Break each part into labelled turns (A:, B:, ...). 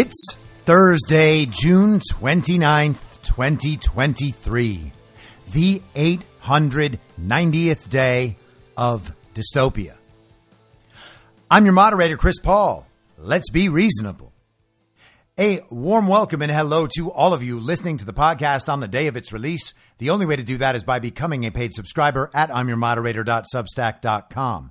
A: It's Thursday, June 29th, 2023, the 890th day of dystopia. I'm your moderator, Chris Paul. Let's be reasonable. A warm welcome and hello to all of you listening to the podcast on the day of its release. The only way to do that is by becoming a paid subscriber at I'mYourModerator.substack.com.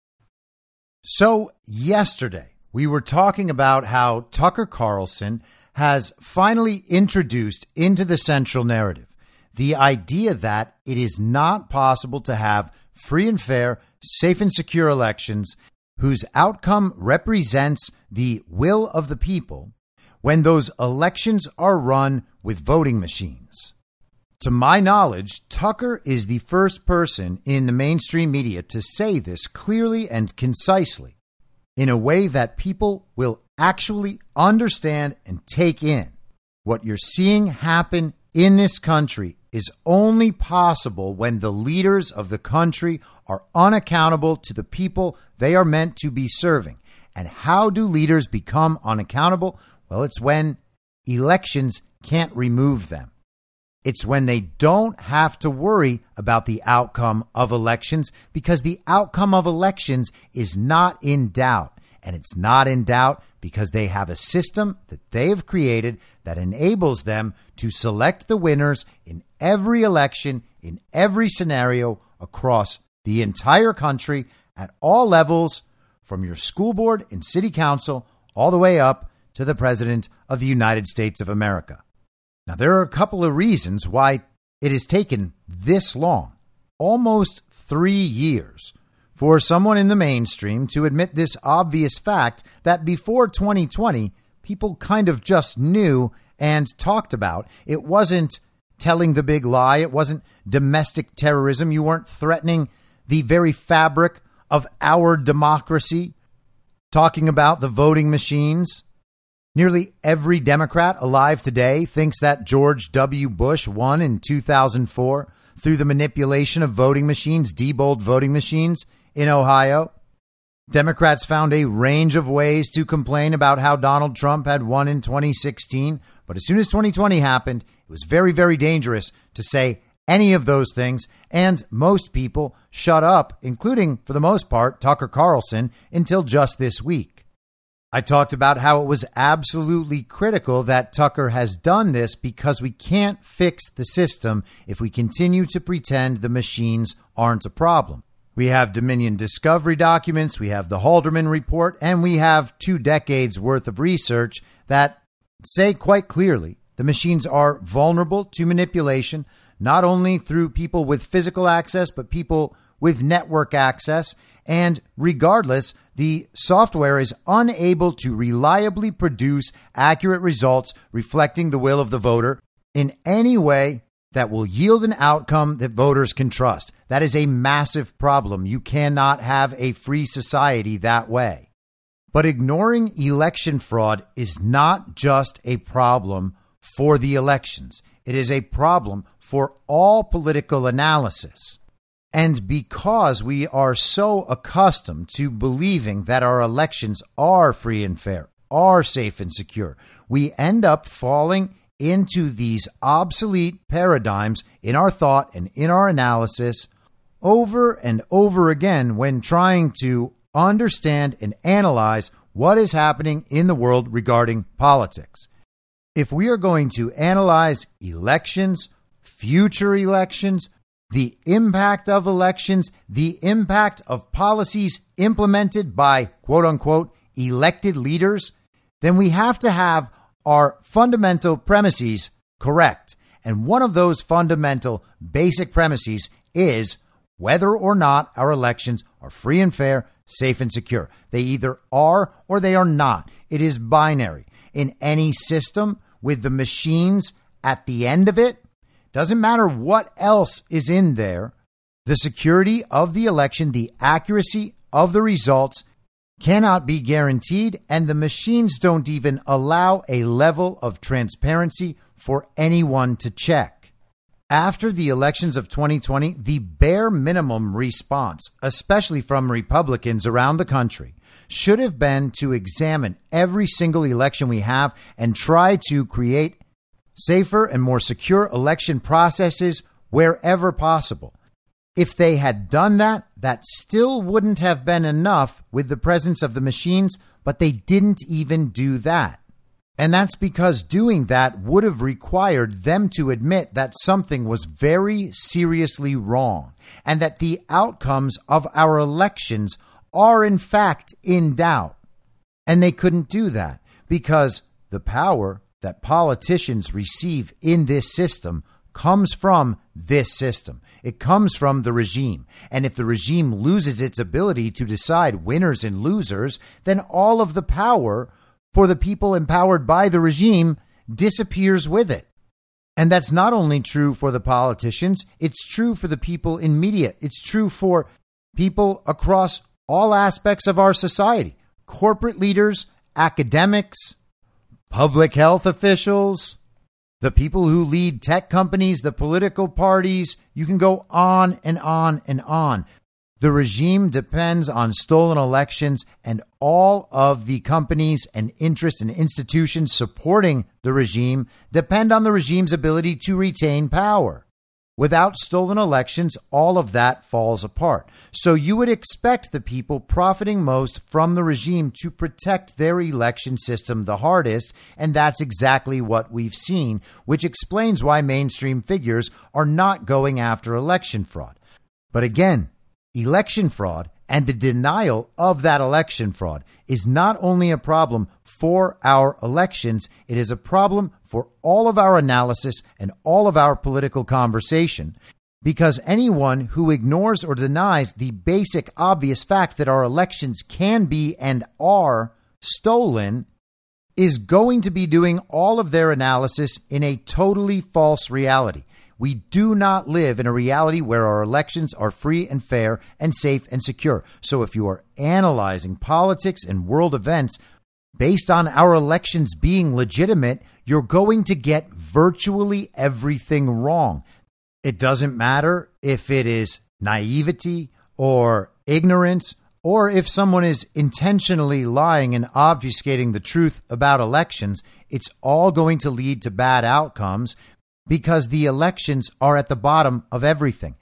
A: So yesterday we were talking about how Tucker Carlson has finally introduced into the central narrative the idea that it is not possible to have free and fair, safe and secure elections whose outcome represents the will of the people when those elections are run with voting machines. To my knowledge, Tucker is the first person in the mainstream media to say this clearly and concisely in a way that people will actually understand and take in. What you're seeing happen in this country is only possible when the leaders of the country are unaccountable to the people they are meant to be serving. And how do leaders become unaccountable? Well, it's when elections can't remove them. It's when they don't have to worry about the outcome of elections because the outcome of elections is not in doubt. And it's not in doubt because they have a system that they have created that enables them to select the winners in every election, in every scenario across the entire country at all levels, from your school board and city council all the way up to the President of the United States of America. Now, there are a couple of reasons why it has taken this long, almost three years, for someone in the mainstream to admit this obvious fact that before 2020, people kind of just knew and talked about. It wasn't telling the big lie, it wasn't domestic terrorism. You weren't threatening the very fabric of our democracy, talking about the voting machines. Nearly every Democrat alive today thinks that George W. Bush won in 2004 through the manipulation of voting machines, Diebold voting machines in Ohio. Democrats found a range of ways to complain about how Donald Trump had won in 2016. But as soon as 2020 happened, it was very, very dangerous to say any of those things. And most people shut up, including, for the most part, Tucker Carlson, until just this week. I talked about how it was absolutely critical that Tucker has done this because we can't fix the system if we continue to pretend the machines aren't a problem. We have Dominion discovery documents, we have the Halderman report, and we have two decades worth of research that say quite clearly the machines are vulnerable to manipulation, not only through people with physical access, but people with network access. And regardless, the software is unable to reliably produce accurate results reflecting the will of the voter in any way that will yield an outcome that voters can trust. That is a massive problem. You cannot have a free society that way. But ignoring election fraud is not just a problem for the elections, it is a problem for all political analysis. And because we are so accustomed to believing that our elections are free and fair, are safe and secure, we end up falling into these obsolete paradigms in our thought and in our analysis over and over again when trying to understand and analyze what is happening in the world regarding politics. If we are going to analyze elections, future elections, the impact of elections, the impact of policies implemented by quote unquote elected leaders, then we have to have our fundamental premises correct. And one of those fundamental basic premises is whether or not our elections are free and fair, safe and secure. They either are or they are not. It is binary. In any system with the machines at the end of it, doesn't matter what else is in there, the security of the election, the accuracy of the results cannot be guaranteed, and the machines don't even allow a level of transparency for anyone to check. After the elections of 2020, the bare minimum response, especially from Republicans around the country, should have been to examine every single election we have and try to create safer and more secure election processes wherever possible. If they had done that, that still wouldn't have been enough with the presence of the machines, but they didn't even do that. And that's because doing that would have required them to admit that something was very seriously wrong and that the outcomes of our elections are in fact in doubt. And they couldn't do that because the power that politicians receive in this system comes from this system. It comes from the regime. And if the regime loses its ability to decide winners and losers, then all of the power for the people empowered by the regime disappears with it. And that's not only true for the politicians, it's true for the people in media. It's true for people across all aspects of our society corporate leaders, academics, public health officials, the people who lead tech companies, the political parties. You can go on and on and on. The regime depends on stolen elections, and all of the companies and interests and institutions supporting the regime depend on the regime's ability to retain power. Without stolen elections, all of that falls apart. So you would expect the people profiting most from the regime to protect their election system the hardest, and that's exactly what we've seen, which explains why mainstream figures are not going after election fraud. But again, election fraud And the denial of that election fraud is not only a problem for our elections, it is a problem for all of our analysis and all of our political conversation. Because anyone who ignores or denies the basic, obvious fact that our elections can be and are stolen is going to be doing all of their analysis in a totally false reality. We do not live in a reality where our elections are free and fair and safe and secure. So if you are analyzing politics and world events based on our elections being legitimate, you're going to get virtually everything wrong. It doesn't matter if it is naivety or ignorance or if someone is intentionally lying and obfuscating the truth about elections, it's all going to lead to bad outcomes because the elections are at the bottom of everything.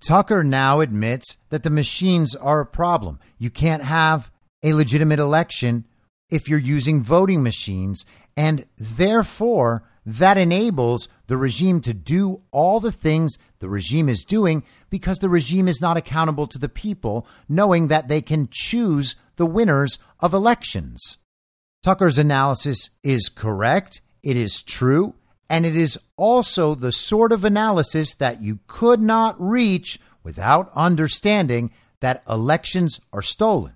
A: Tucker now admits that the machines are a problem. You can't have a legitimate election if you're using voting machines, and therefore that enables the regime to do all the things the regime is doing because the regime is not accountable to the people, knowing that they can choose the winners of elections. Tucker's analysis is correct, it is true, and it is also the sort of analysis that you could not reach without understanding that elections are stolen.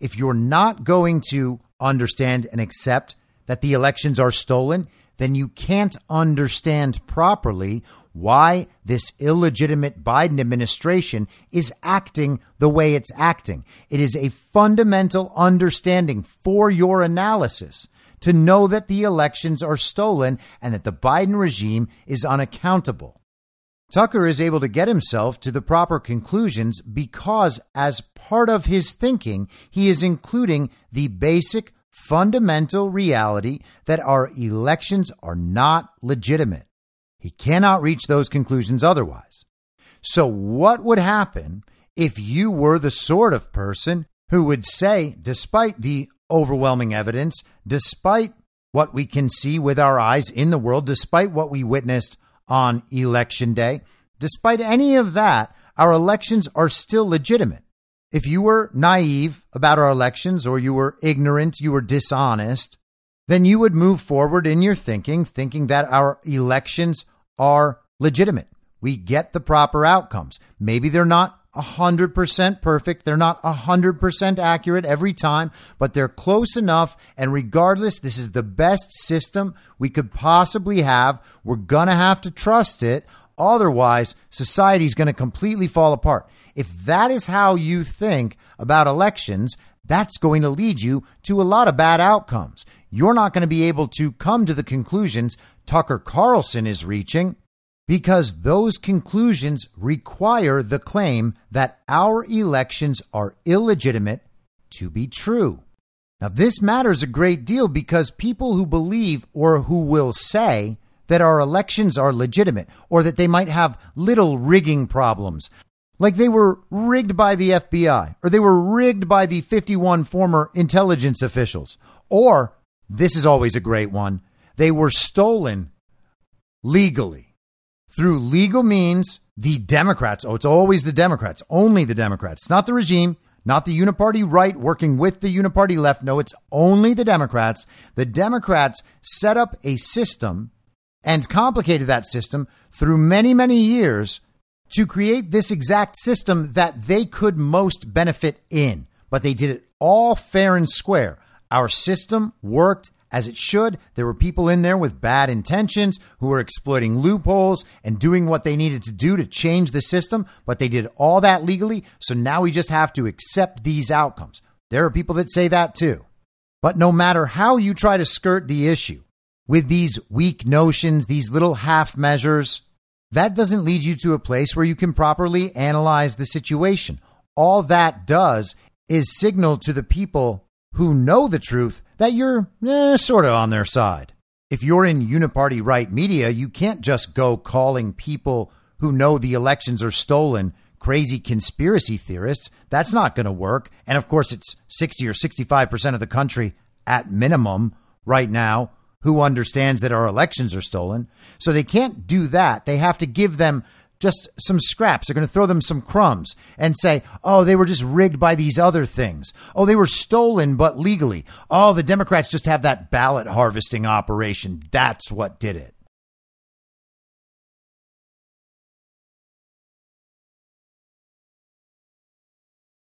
A: If you're not going to understand and accept that the elections are stolen, then you can't understand properly why this illegitimate Biden administration is acting the way it's acting. It is a fundamental understanding for your analysis to know that the elections are stolen and that the Biden regime is unaccountable. Tucker is able to get himself to the proper conclusions because, as part of his thinking, he is including the basic fundamental reality that our elections are not legitimate. He cannot reach those conclusions otherwise. So, what would happen if you were the sort of person who would say, despite the overwhelming evidence, despite what we can see with our eyes in the world, despite what we witnessed on election day, despite any of that, our elections are still legitimate. If you were naive about our elections or you were ignorant, you were dishonest, then you would move forward in your thinking, thinking that our elections are legitimate. We get the proper outcomes. Maybe they're not 100% perfect. They're not 100% accurate every time, but they're close enough. And regardless, this is the best system we could possibly have. We're going to have to trust it. Otherwise, society's going to completely fall apart. If that is how you think about elections, that's going to lead you to a lot of bad outcomes. You're not going to be able to come to the conclusions Tucker Carlson is reaching because those conclusions require the claim that our elections are illegitimate to be true. Now, this matters a great deal because people who believe or who will say that our elections are legitimate or that they might have little rigging problems, like they were rigged by the FBI or they were rigged by the 51 former intelligence officials, or this is always a great one, they were stolen legally through legal means, the Democrats, oh, it's always the Democrats, only the Democrats, not the regime, not the uniparty right working with the uniparty left. No, it's only the Democrats. The Democrats set up a system and complicated that system through many, many years to create this exact system that they could most benefit in. But they did it all fair and square. Our system worked as it should. There were people in there with bad intentions who were exploiting loopholes and doing what they needed to do to change the system, but they did all that legally. So now we just have to accept these outcomes. There are people that say that too. But no matter how you try to skirt the issue with these weak notions, these little half measures, that doesn't lead you to a place where you can properly analyze the situation. All that does is signal to the people who know the truth that you're eh, sort of on their side. If you're in uniparty right media, you can't just go calling people who know the elections are stolen crazy conspiracy theorists. That's not going to work. And of course, it's 60 or 65% of the country at minimum right now who understands that our elections are stolen. So they can't do that. They have to give them just some scraps. They're going to throw them some crumbs and say, oh, they were just rigged by these other things. Oh, they were stolen, but legally. Oh, the Democrats just have that ballot harvesting operation. That's what did it.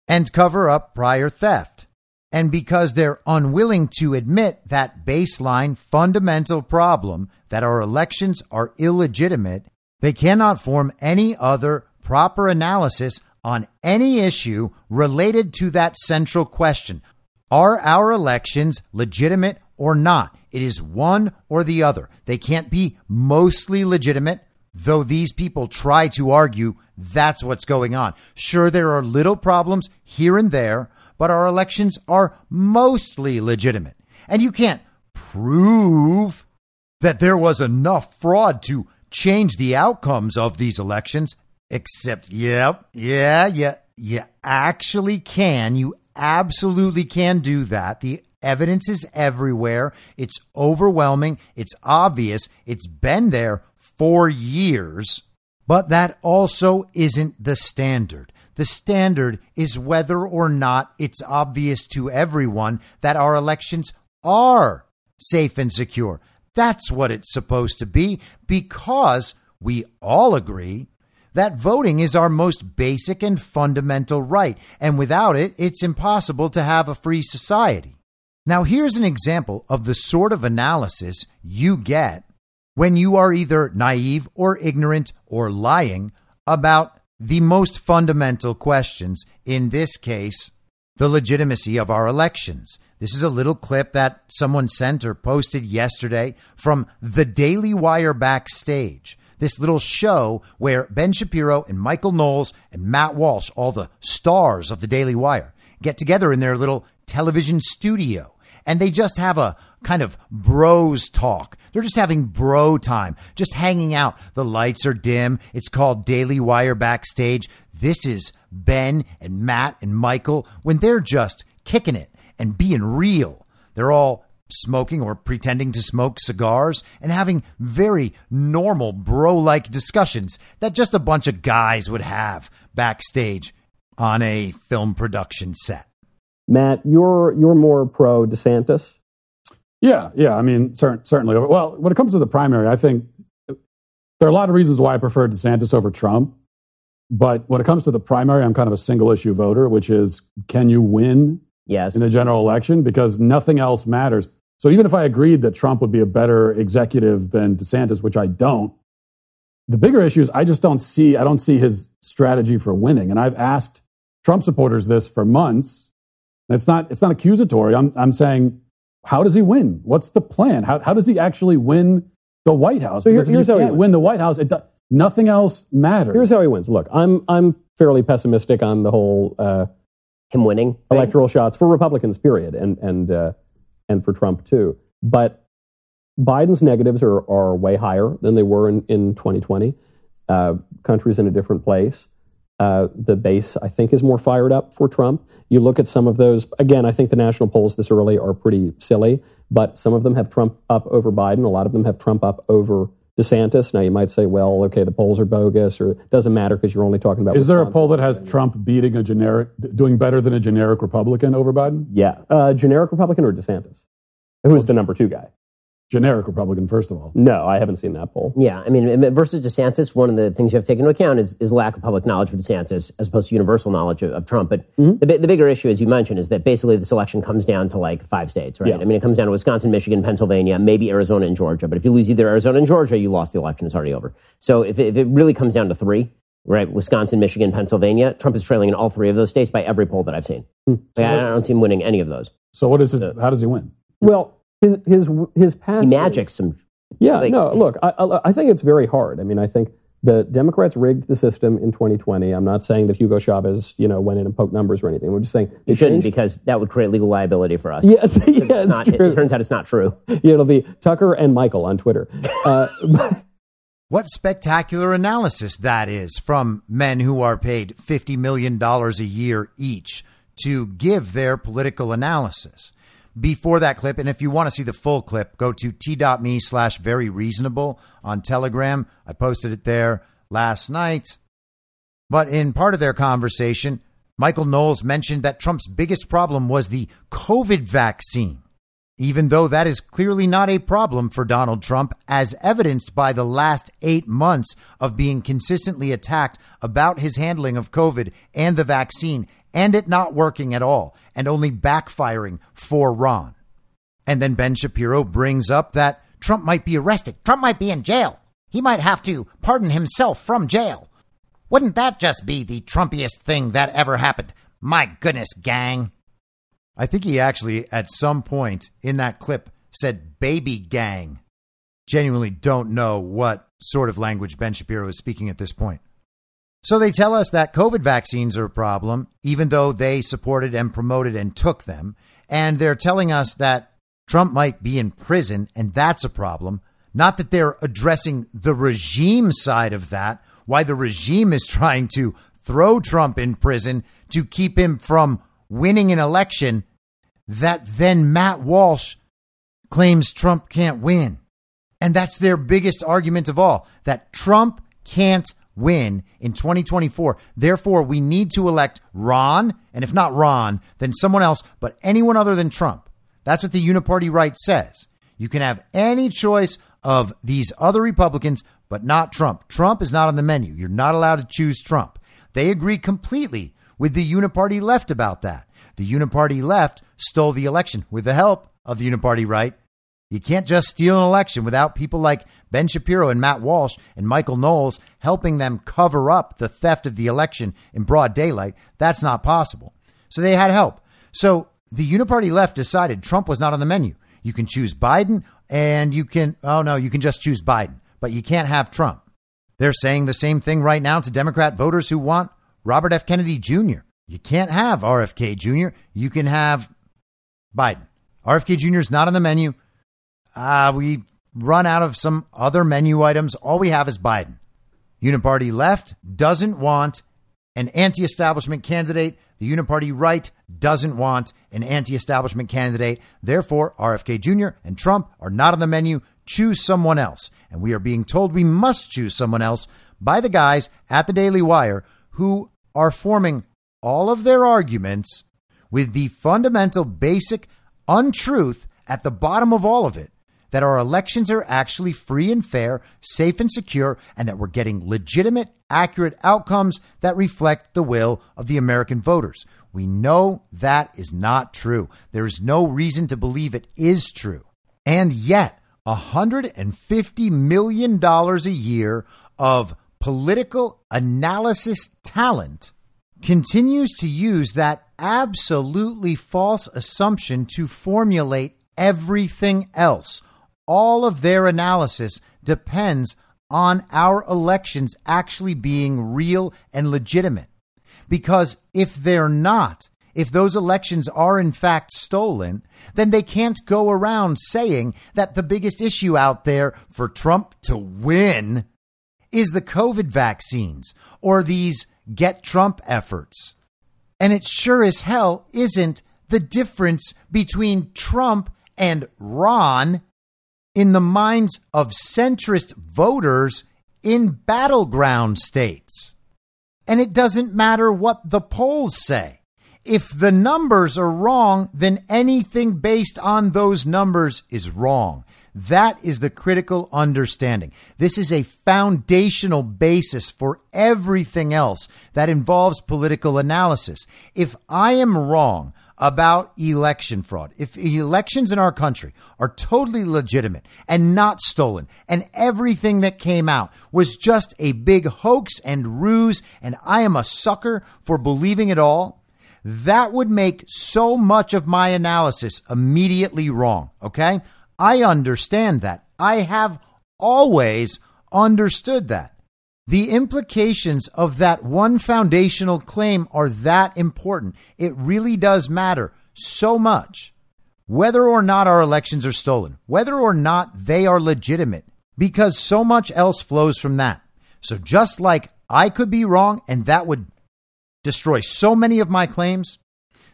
A: And cover up prior theft. And because they're unwilling to admit that baseline fundamental problem that our elections are illegitimate, they cannot form any other proper analysis on any issue related to that central question. Are our elections legitimate or not? It is one or the other. They can't be mostly legitimate, though these people try to argue that's what's going on. Sure, there are little problems here and there but our elections are mostly legitimate. And you can't prove that there was enough fraud to change the outcomes of these elections, except, yep, yeah, yeah, you actually can. You absolutely can do that. The evidence is everywhere. It's overwhelming. It's obvious. It's been there for years. But that also isn't the standard. The standard is whether or not it's obvious to everyone that our elections are safe and secure. That's what it's supposed to be because we all agree that voting is our most basic and fundamental right, and without it, it's impossible to have a free society. Now, here's an example of the sort of analysis you get when you are either naive or ignorant or lying about the most fundamental questions, in this case, the legitimacy of our elections. This is a little clip that someone sent or posted yesterday from the Daily Wire backstage. This little show where Ben Shapiro and Michael Knowles and Matt Walsh, all the stars of the Daily Wire, get together in their little television studio and they just have a kind of bros talk. They're just having bro time, just hanging out. The lights are dim. It's called Daily Wire Backstage. This is Ben and Matt and Michael when they're just kicking it and being real. They're all smoking or pretending to smoke cigars and having very normal bro like discussions that just a bunch of guys would have backstage on a film production set.
B: Matt, you're you're more pro DeSantis.
C: Yeah, yeah. I mean, cer- certainly. Well, when it comes to the primary, I think there are a lot of reasons why I prefer DeSantis over Trump. But when it comes to the primary, I'm kind of a single issue voter, which is can you win
B: yes.
C: in the general election? Because nothing else matters. So even if I agreed that Trump would be a better executive than DeSantis, which I don't, the bigger issue is I just don't see I don't see his strategy for winning. And I've asked Trump supporters this for months it's not, it's not accusatory. I'm, I'm saying, how does he win? What's the plan? How, how does he actually win the White House?
B: So because here's, here's how he
C: win the White House. It do, nothing else matters.
B: Here's how he wins. Look, I'm, I'm fairly pessimistic on the whole uh,
D: him winning
B: thing. electoral shots for Republicans, period, and and uh, and for Trump too. But Biden's negatives are, are way higher than they were in, in 2020. Uh, country's in a different place. Uh, the base, I think, is more fired up for Trump. You look at some of those, again, I think the national polls this early are pretty silly, but some of them have Trump up over Biden. A lot of them have Trump up over DeSantis. Now, you might say, well, okay, the polls are bogus, or it doesn't matter because you're only talking about.
C: Is there a poll that has Trump beating a generic, doing better than a generic Republican over Biden?
B: Yeah. Uh, generic Republican or DeSantis? Who's the number two guy?
C: Generic Republican, first of all.
B: No, I haven't seen that poll.
D: Yeah, I mean, versus DeSantis, one of the things you have to take into account is, is lack of public knowledge for DeSantis as opposed to universal knowledge of, of Trump. But mm-hmm. the, the bigger issue, as you mentioned, is that basically this election comes down to like five states, right? Yeah. I mean, it comes down to Wisconsin, Michigan, Pennsylvania, maybe Arizona and Georgia. But if you lose either Arizona and Georgia, you lost the election. It's already over. So if it, if it really comes down to three, right? Wisconsin, Michigan, Pennsylvania. Trump is trailing in all three of those states by every poll that I've seen. Hmm. So I, I, don't see him winning any of those.
C: So what is his? So, how does he win?
B: Well, his his his path.
D: He magics some.
B: Yeah, like, no. Look, I, I think it's very hard. I mean, I think the Democrats rigged the system in 2020. I'm not saying that Hugo Chavez, you know, went in and poked numbers or anything. We're just saying
D: you shouldn't because that would create legal liability for us.
B: Yes, yeah,
D: not, it, it, turns out it's not true.
B: Yeah, it'll be Tucker and Michael on Twitter. Uh,
A: what spectacular analysis that is from men who are paid $50 million a year each to give their political analysis before that clip. And if you want to see the full clip, go to t.me slash very reasonable on Telegram. I posted it there. last night. But in part of their conversation, Michael Knowles mentioned that Trump's biggest problem was the COVID vaccine, even though that is clearly not a problem for Donald Trump, as evidenced by the last eight months of being consistently attacked about his handling of COVID and the vaccine and it not working at all and only backfiring for Ron. And then Ben Shapiro brings up that Trump might be arrested. Trump might be in jail. He might have to pardon himself from jail. Wouldn't that just be the Trumpiest thing that ever happened? My goodness, gang. I think he actually, at some point in that clip, said baby gang. Genuinely don't know what sort of language Ben Shapiro is speaking at this point. So they tell us that COVID vaccines are a problem, even though they supported and promoted and took them. And they're telling us that Trump might be in prison, and that's a problem. Not that they're addressing the regime side of that, why the regime is trying to throw Trump in prison to keep him from winning an election that then Matt Walsh claims Trump can't win. And that's their biggest argument of all that Trump can't win in 2024. Therefore, we need to elect Ron, and if not Ron, then someone else, but anyone other than Trump. That's what the uniparty right says. You can have any choice of these other Republicans, but not Trump. Trump is not on the menu. You're not allowed to choose Trump. They agree completely with the uniparty left about that. The uniparty left stole the election with the help of the uniparty right. You can't just steal an election without people like Ben Shapiro and Matt Walsh and Michael Knowles helping them cover up the theft of the election in broad daylight. That's not possible. So they had help. So the uniparty left decided Trump was not on the menu. You can choose Biden and you can, oh no, you can just choose Biden, but you can't have Trump. They're saying the same thing right now to Democrat voters who want Robert F. Kennedy Jr. You can't have RFK Jr., you can have Biden. RFK Jr. is not on the menu. Uh, we run out of some other menu items. All we have is Biden. Uniparty left doesn't want an anti establishment candidate. The Uniparty right doesn't want an anti establishment candidate. Therefore, RFK Jr. and Trump are not on the menu. Choose someone else. And we are being told we must choose someone else by the guys at the Daily Wire who are forming all of their arguments with the fundamental, basic untruth at the bottom of all of it that our elections are actually free and fair, safe and secure, and that we're getting legitimate, accurate outcomes that reflect the will of the American voters. We know that is not true. There is no reason to believe it is true. And yet, $150 million a year of political analysis talent continues to use that absolutely false assumption to formulate everything else all of their analysis depends on our elections actually being real and legitimate. Because if they're not, if those elections are in fact stolen, then they can't go around saying that the biggest issue out there for Trump to win is the COVID vaccines or these get Trump efforts. And it sure as hell isn't the difference between Trump and Ron in the minds of centrist voters in battleground states. And it doesn't matter what the polls say. If the numbers are wrong, then anything based on those numbers is wrong. That is the critical understanding. This is a foundational basis for everything else that involves political analysis. If I am wrong about election fraud. If elections in our country are totally legitimate and not stolen, and everything that came out was just a big hoax and ruse, and I am a sucker for believing it all, that would make so much of my analysis immediately wrong. Okay? I understand that. I have always understood that. The implications of that one foundational claim are that important. It really does matter so much. Whether or not our elections are stolen, whether or not they are legitimate, because so much else flows from that. So, just like I could be wrong and that would destroy so many of my claims,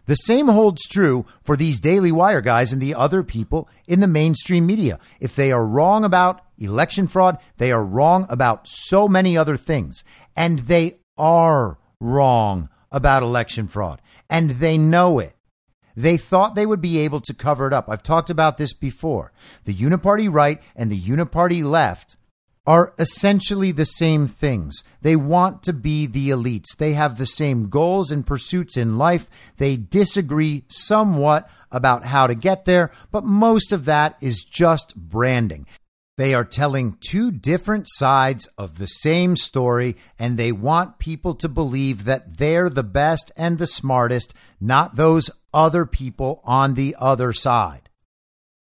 A: The same holds true for these Daily Wire guys and the other people in the mainstream media. If they are wrong about election fraud, they are wrong about so many other things. And they are wrong about election fraud. And they know it. They thought they would be able to cover it up. I've talked about this before. The uniparty right and the uniparty left are essentially the same things. They want to be the elites. They have the same goals and pursuits in life. They disagree somewhat about how to get there, but most of that is just branding. They are telling two different sides of the same story, and they want people to believe that they're the best and the smartest, not those other people on the other side.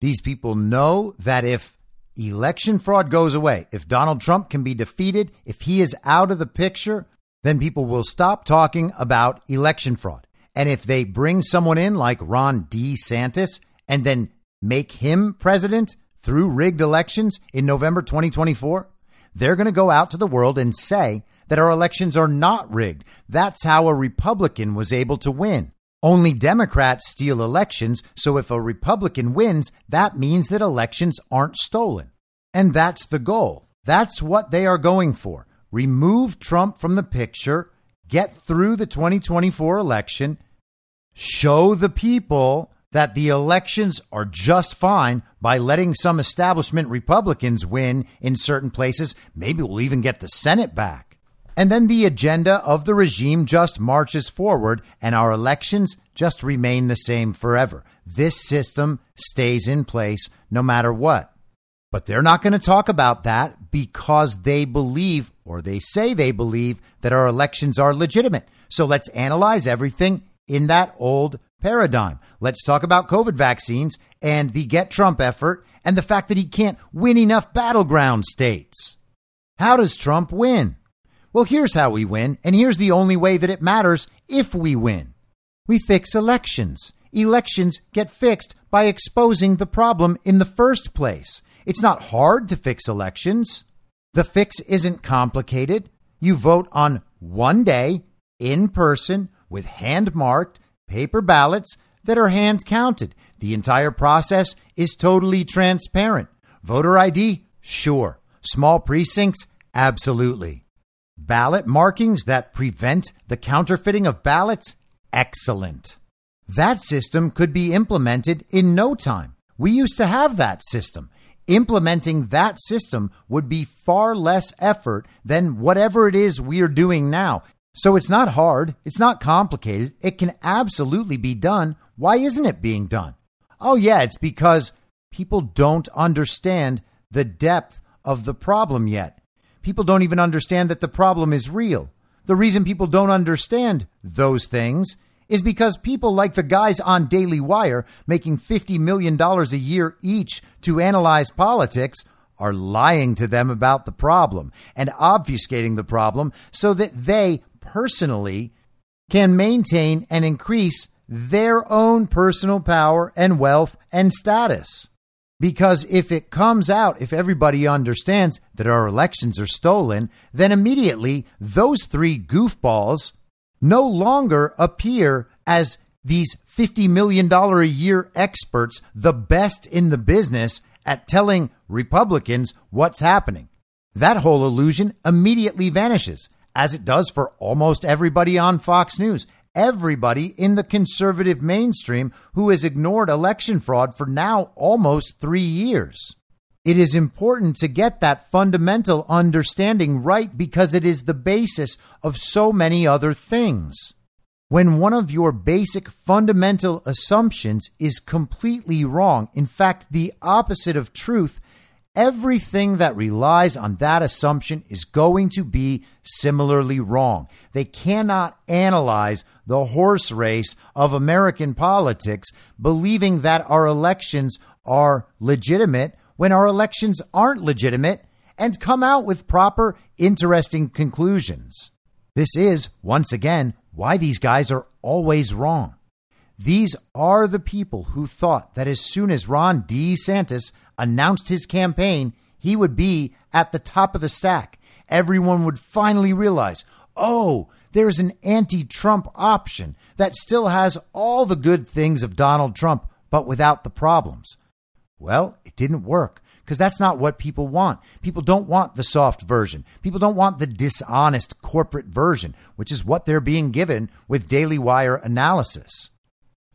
A: These people know that if election fraud goes away, if Donald Trump can be defeated, if he is out of the picture, then people will stop talking about election fraud. And if they bring someone in like Ron DeSantis and then make him president through rigged elections in November 2024, they're going to go out to the world and say that our elections are not rigged. That's how a Republican was able to win. Only Democrats steal elections, so if a Republican wins, that means that elections aren't stolen. And that's the goal. That's what they are going for. Remove Trump from the picture, get through the 2024 election, show the people that the elections are just fine by letting some establishment Republicans win in certain places. Maybe we'll even get the Senate back. And then the agenda of the regime just marches forward, and our elections just remain the same forever. This system stays in place no matter what. But they're not going to talk about that because they believe, or they say they believe, that our elections are legitimate. So let's analyze everything in that old paradigm. Let's talk about COVID vaccines and the Get Trump effort and the fact that he can't win enough battleground states. How does Trump win? Well, here's how we win, and here's the only way that it matters if we win. We fix elections. Elections get fixed by exposing the problem in the first place. It's not hard to fix elections. The fix isn't complicated. You vote on one day, in person, with hand marked paper ballots that are hand counted. The entire process is totally transparent. Voter ID? Sure. Small precincts? Absolutely. Ballot markings that prevent the counterfeiting of ballots? Excellent. That system could be implemented in no time. We used to have that system. Implementing that system would be far less effort than whatever it is we're doing now. So it's not hard. It's not complicated. It can absolutely be done. Why isn't it being done? Oh, yeah, it's because people don't understand the depth of the problem yet people don't even understand that the problem is real. The reason people don't understand those things is because people like the guys on Daily Wire making $50 million a year each to analyze politics are lying to them about the problem and obfuscating the problem so that they personally can maintain and increase their own personal power and wealth and status. Because if it comes out, if everybody understands that our elections are stolen, then immediately those three goofballs no longer appear as these $50 million a year experts, the best in the business at telling Republicans what's happening. That whole illusion immediately vanishes, as it does for almost everybody on Fox News everybody in the conservative mainstream who has ignored election fraud for now almost three years. It is important to get that fundamental understanding right because it is the basis of so many other things. When one of your basic fundamental assumptions is completely wrong, in fact, the opposite of truth, Everything that relies on that assumption is going to be similarly wrong. They cannot analyze the horse race of American politics, believing that our elections are legitimate when our elections aren't legitimate, and come out with proper, interesting conclusions. This is, once again, why these guys are always wrong. These are the people who thought that as soon as Ron DeSantis announced his campaign, he would be at the top of the stack. Everyone would finally realize, oh, there's an anti Trump option that still has all the good things of Donald Trump, but without the problems. Well, it didn't work because that's not what people want. People don't want the soft version. People don't want the dishonest corporate version, which is what they're being given with Daily Wire analysis.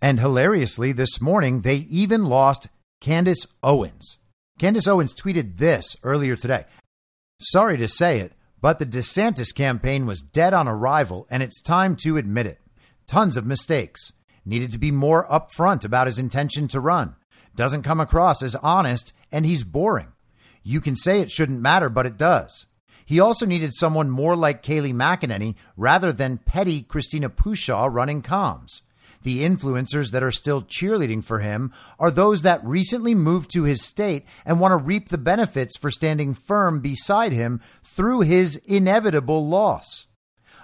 A: And hilariously, this morning, they even lost Candace Owens. Candace Owens tweeted this earlier today. Sorry to say it, but the DeSantis campaign was dead on arrival, and it's time to admit it. Tons of mistakes. Needed to be more upfront about his intention to run. Doesn't come across as honest, and he's boring. You can say it shouldn't matter, but it does. He also needed someone more like Kayleigh McEnany rather than petty Christina Pushaw running comms. The influencers that are still cheerleading for him are those that recently moved to his state and want to reap the benefits for standing firm beside him through his inevitable loss.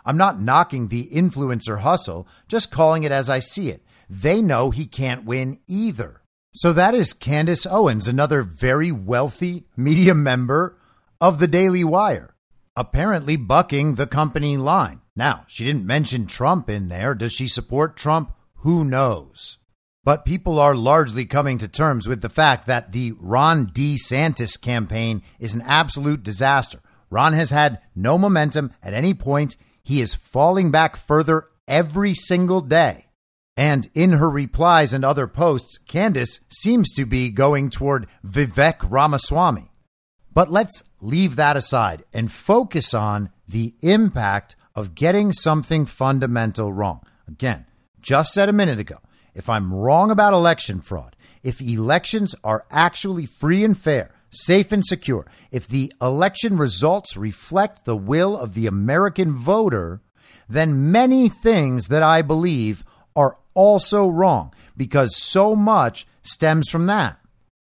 A: I'm not knocking the influencer hustle, just calling it as I see it. They know he can't win either. So that is Candace Owens, another very wealthy media member of the Daily Wire, apparently bucking the company line. Now, she didn't mention Trump in there. Does she support Trump? Who knows? But people are largely coming to terms with the fact that the Ron DeSantis campaign is an absolute disaster. Ron has had no momentum at any point. He is falling back further every single day. And in her replies and other posts, Candace seems to be going toward Vivek Ramaswamy. But let's leave that aside and focus on the impact of getting something fundamental wrong. Again, just said a minute ago, if I'm wrong about election fraud, if elections are actually free and fair, safe and secure, if the election results reflect the will of the American voter, then many things that I believe are also wrong because so much stems from that.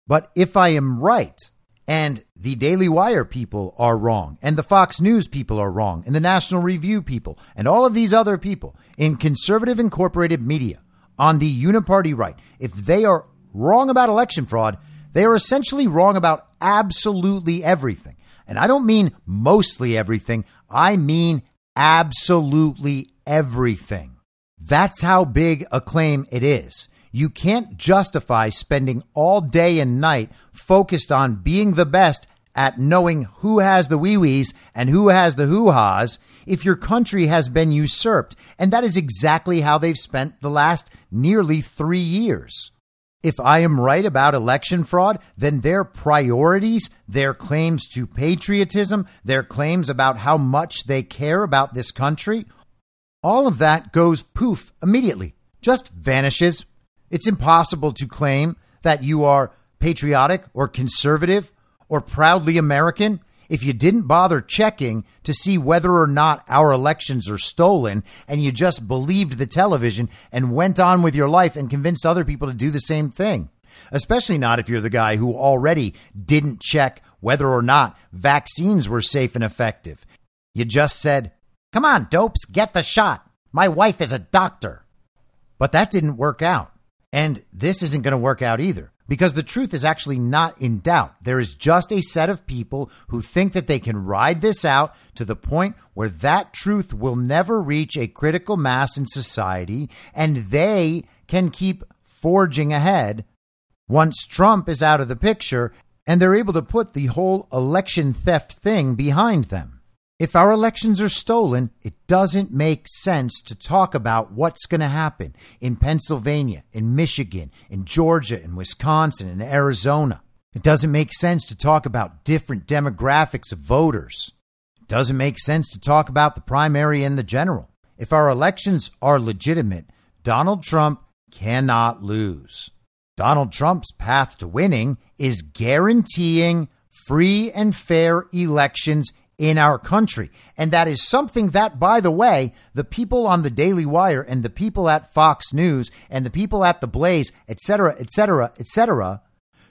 A: But if I am right, and the Daily Wire people are wrong, and the Fox News people are wrong, and the National Review people, and all of these other people in conservative incorporated media on the uniparty right, if they are wrong about election fraud, they are essentially wrong about absolutely everything. And I don't mean mostly everything, I mean absolutely everything. That's how big a claim it is. You can't justify spending all day and night focused on being the best at knowing who has the wee wees and who has the hoo ha's if your country has been usurped. And that is exactly how they've spent the last nearly three years. If I am right about election fraud, then their priorities, their claims to patriotism, their claims about how much they care about this country, all of that goes poof immediately, just vanishes it's impossible to claim that you are patriotic or conservative or proudly American if you didn't bother checking to see whether or not our elections are stolen and you just believed the television and went on with your life and convinced other people to do the same thing. Especially not if you're the guy who already didn't check whether or not vaccines were safe and effective. You just said, Come on, dopes, get the shot. My wife is a doctor. But that didn't work out. And this isn't going to work out either because the truth is actually not in doubt. There is just a set of people who think that they can ride this out to the point where that truth will never reach a critical mass in society and they can keep forging ahead once Trump is out of the picture and they're able to put the whole election theft thing behind them. If our elections are stolen, it doesn't make sense to talk about what's going to happen in Pennsylvania, in Michigan, in Georgia, in Wisconsin, in Arizona. It doesn't make sense to talk about different demographics of voters. It doesn't make sense to talk about the primary and the general. If our elections are legitimate, Donald Trump cannot lose. Donald Trump's path to winning is guaranteeing free and fair elections in our country. And that is something that, by the way, the people on the Daily Wire and the people at Fox News and the people at the Blaze, et cetera, et cetera, et cetera,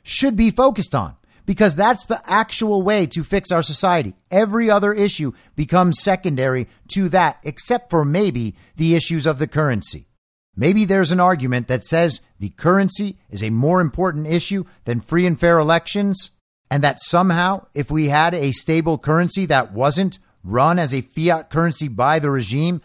A: should be focused on because that's the actual way to fix our society. Every other issue becomes secondary to that, except for maybe the issues of the currency. Maybe there's an argument that says the currency is a more important issue than free and fair elections and that somehow, if we had a stable currency that wasn't run as a fiat currency by the regime,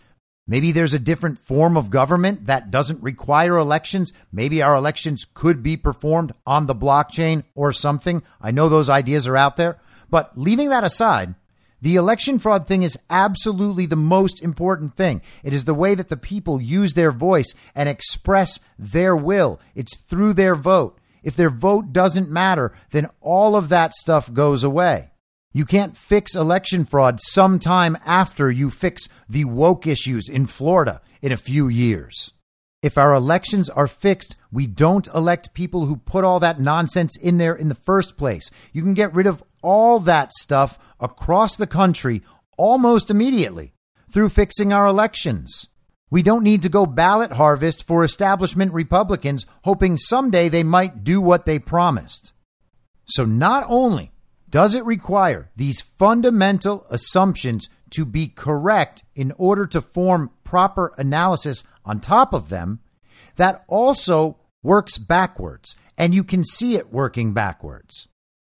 A: Maybe there's a different form of government that doesn't require elections. Maybe our elections could be performed on the blockchain or something. I know those ideas are out there. But leaving that aside, the election fraud thing is absolutely the most important thing. It is the way that the people use their voice and express their will. It's through their vote. If their vote doesn't matter, then all of that stuff goes away. You can't fix election fraud sometime after you fix the woke issues in Florida in a few years. If our elections are fixed, we don't elect people who put all that nonsense in there in the first place. You can get rid of all that stuff across the country almost immediately through fixing our elections. We don't need to go ballot harvest for establishment Republicans hoping someday they might do what they promised. So not only does it require these fundamental assumptions to be correct in order to form proper analysis on top of them? That also works backwards, and you can see it working backwards.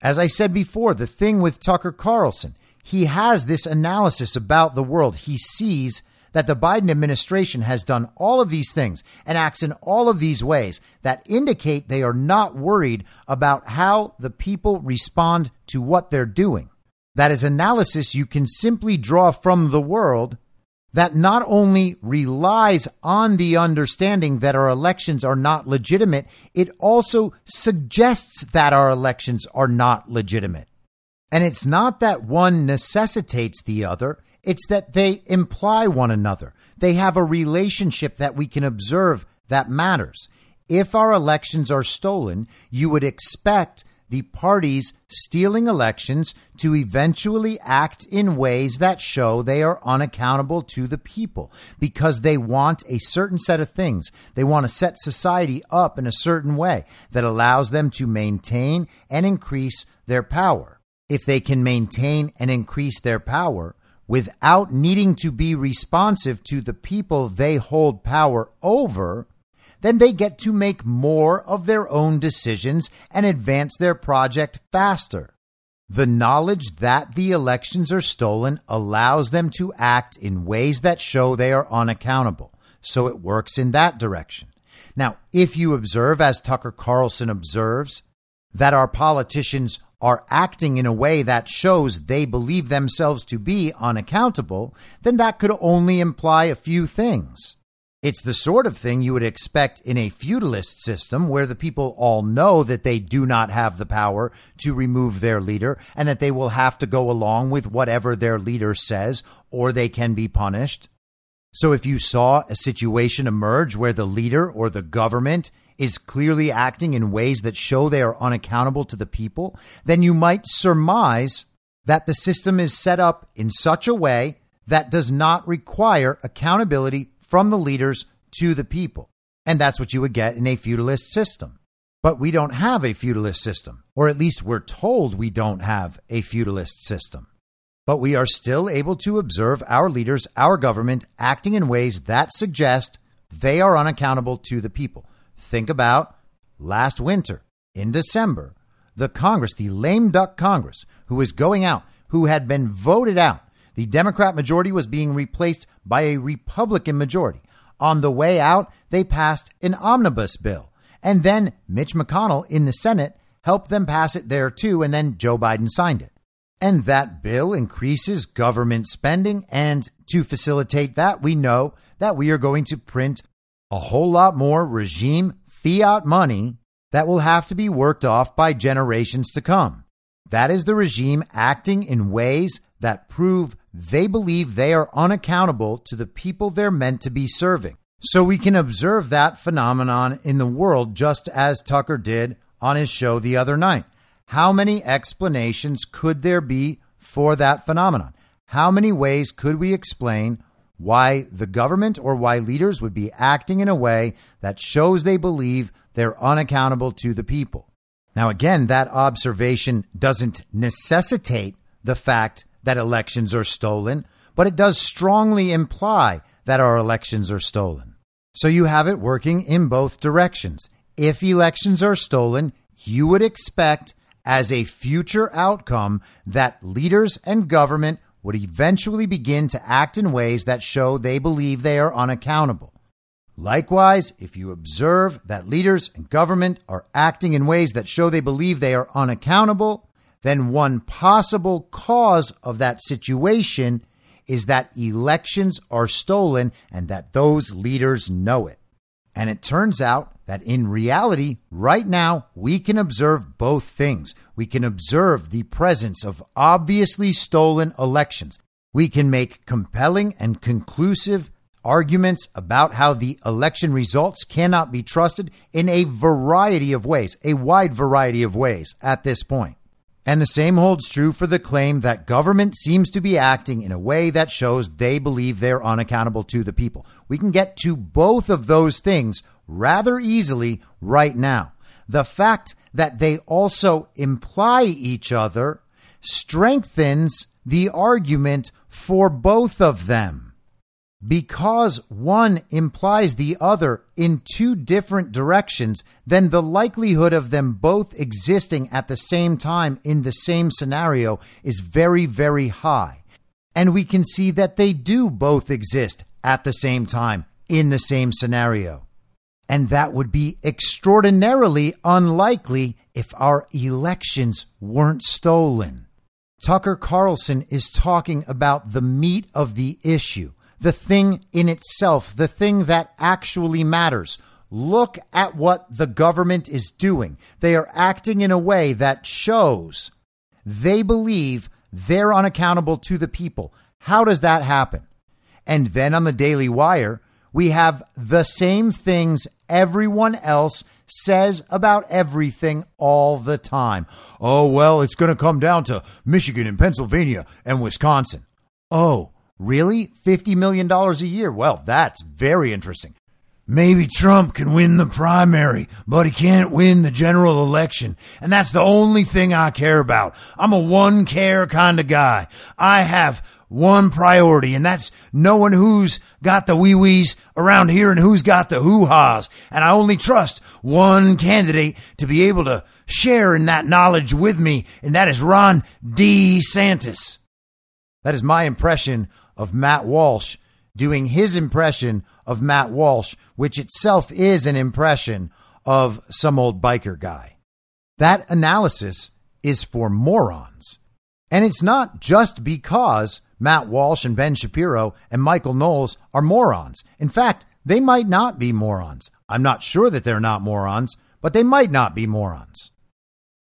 A: As I said before, the thing with Tucker Carlson, he has this analysis about the world. He sees that the Biden administration has done all of these things and acts in all of these ways that indicate they are not worried about how the people respond to what they're doing. That is analysis you can simply draw from the world that not only relies on the understanding that our elections are not legitimate, it also suggests that our elections are not legitimate. And it's not that one necessitates the other, it's that they imply one another. They have a relationship that we can observe that matters. If our elections are stolen, you would expect the parties stealing elections to eventually act in ways that show they are unaccountable to the people because they want a certain set of things. They want to set society up in a certain way that allows them to maintain and increase their power. If they can maintain and increase their power, without needing to be responsive to the people they hold power over, then they get to make more of their own decisions and advance their project faster. The knowledge that the elections are stolen allows them to act in ways that show they are unaccountable. So it works in that direction. Now, if you observe, as Tucker Carlson observes, that our politicians are acting in a way that shows they believe themselves to be unaccountable, then that could only imply a few things. It's the sort of thing you would expect in a feudalist system where the people all know that they do not have the power to remove their leader and that they will have to go along with whatever their leader says or they can be punished. So if you saw a situation emerge where the leader or the government is clearly acting in ways that show they are unaccountable to the people, then you might surmise that the system is set up in such a way that does not require accountability from the leaders to the people. And that's what you would get in a feudalist system. But we don't have a feudalist system, or at least we're told we don't have a feudalist system. But we are still able to observe our leaders, our government, acting in ways that suggest they are unaccountable to the people. Think about last winter in December, the Congress, the lame duck Congress, who was going out, who had been voted out. The Democrat majority was being replaced by a Republican majority. On the way out, they passed an omnibus bill. And then Mitch McConnell in the Senate helped them pass it there too, and then Joe Biden signed it. And that bill increases government spending. And to facilitate that, we know that we are going to print a whole lot more regime fiat money that will have to be worked off by generations to come. That is the regime acting in ways that prove they believe they are unaccountable to the people they're meant to be serving. So we can observe that phenomenon in the world just as Tucker did on his show the other night. How many explanations could there be for that phenomenon? How many ways could we explain why the government or why leaders would be acting in a way that shows they believe they're unaccountable to the people. Now, again, that observation doesn't necessitate the fact that elections are stolen, but it does strongly imply that our elections are stolen. So you have it working in both directions. If elections are stolen, you would expect as a future outcome that leaders and government would eventually begin to act in ways that show they believe they are unaccountable. Likewise, if you observe that leaders and government are acting in ways that show they believe they are unaccountable, then one possible cause of that situation is that elections are stolen and that those leaders know it. And it turns out that in reality, right now, we can observe both things. We can observe the presence of obviously stolen elections. We can make compelling and conclusive arguments about how the election results cannot be trusted in a variety of ways, a wide variety of ways at this point. And the same holds true for the claim that government seems to be acting in a way that shows they believe they're unaccountable to the people. We can get to both of those things rather easily right now. The fact that they also imply each other strengthens the argument for both of them. Because one implies the other in two different directions, then the likelihood of them both existing at the same time in the same scenario is very, very high. And we can see that they do both exist at the same time in the same scenario. And that would be extraordinarily unlikely if our elections weren't stolen. Tucker Carlson is talking about the meat of the issue the thing in itself, the thing that actually matters. Look at what the government is doing. They are acting in a way that shows they believe they're unaccountable to the people. How does that happen? And then on the Daily Wire, we have the same things everyone else says about everything all the time. Oh, well, it's going to come down to Michigan and Pennsylvania and Wisconsin. Oh, Really? $50 million a year? Well, that's very interesting. Maybe Trump can win the primary, but he can't win the general election. And that's the only thing I care about. I'm a one care kind of guy. I have one priority, and that's knowing who's got the wee wees around here and who's got the hoo ha's. And I only trust one candidate to be able to share in that knowledge with me, and that is Ron DeSantis. That is my impression of Matt Walsh doing his impression of Matt Walsh, which itself is an impression of some old biker guy. That analysis is for morons. And it's not just because Matt Walsh and Ben Shapiro and Michael Knowles are morons. In fact, they might not be morons. I'm not sure that they're not morons, but they might not be morons.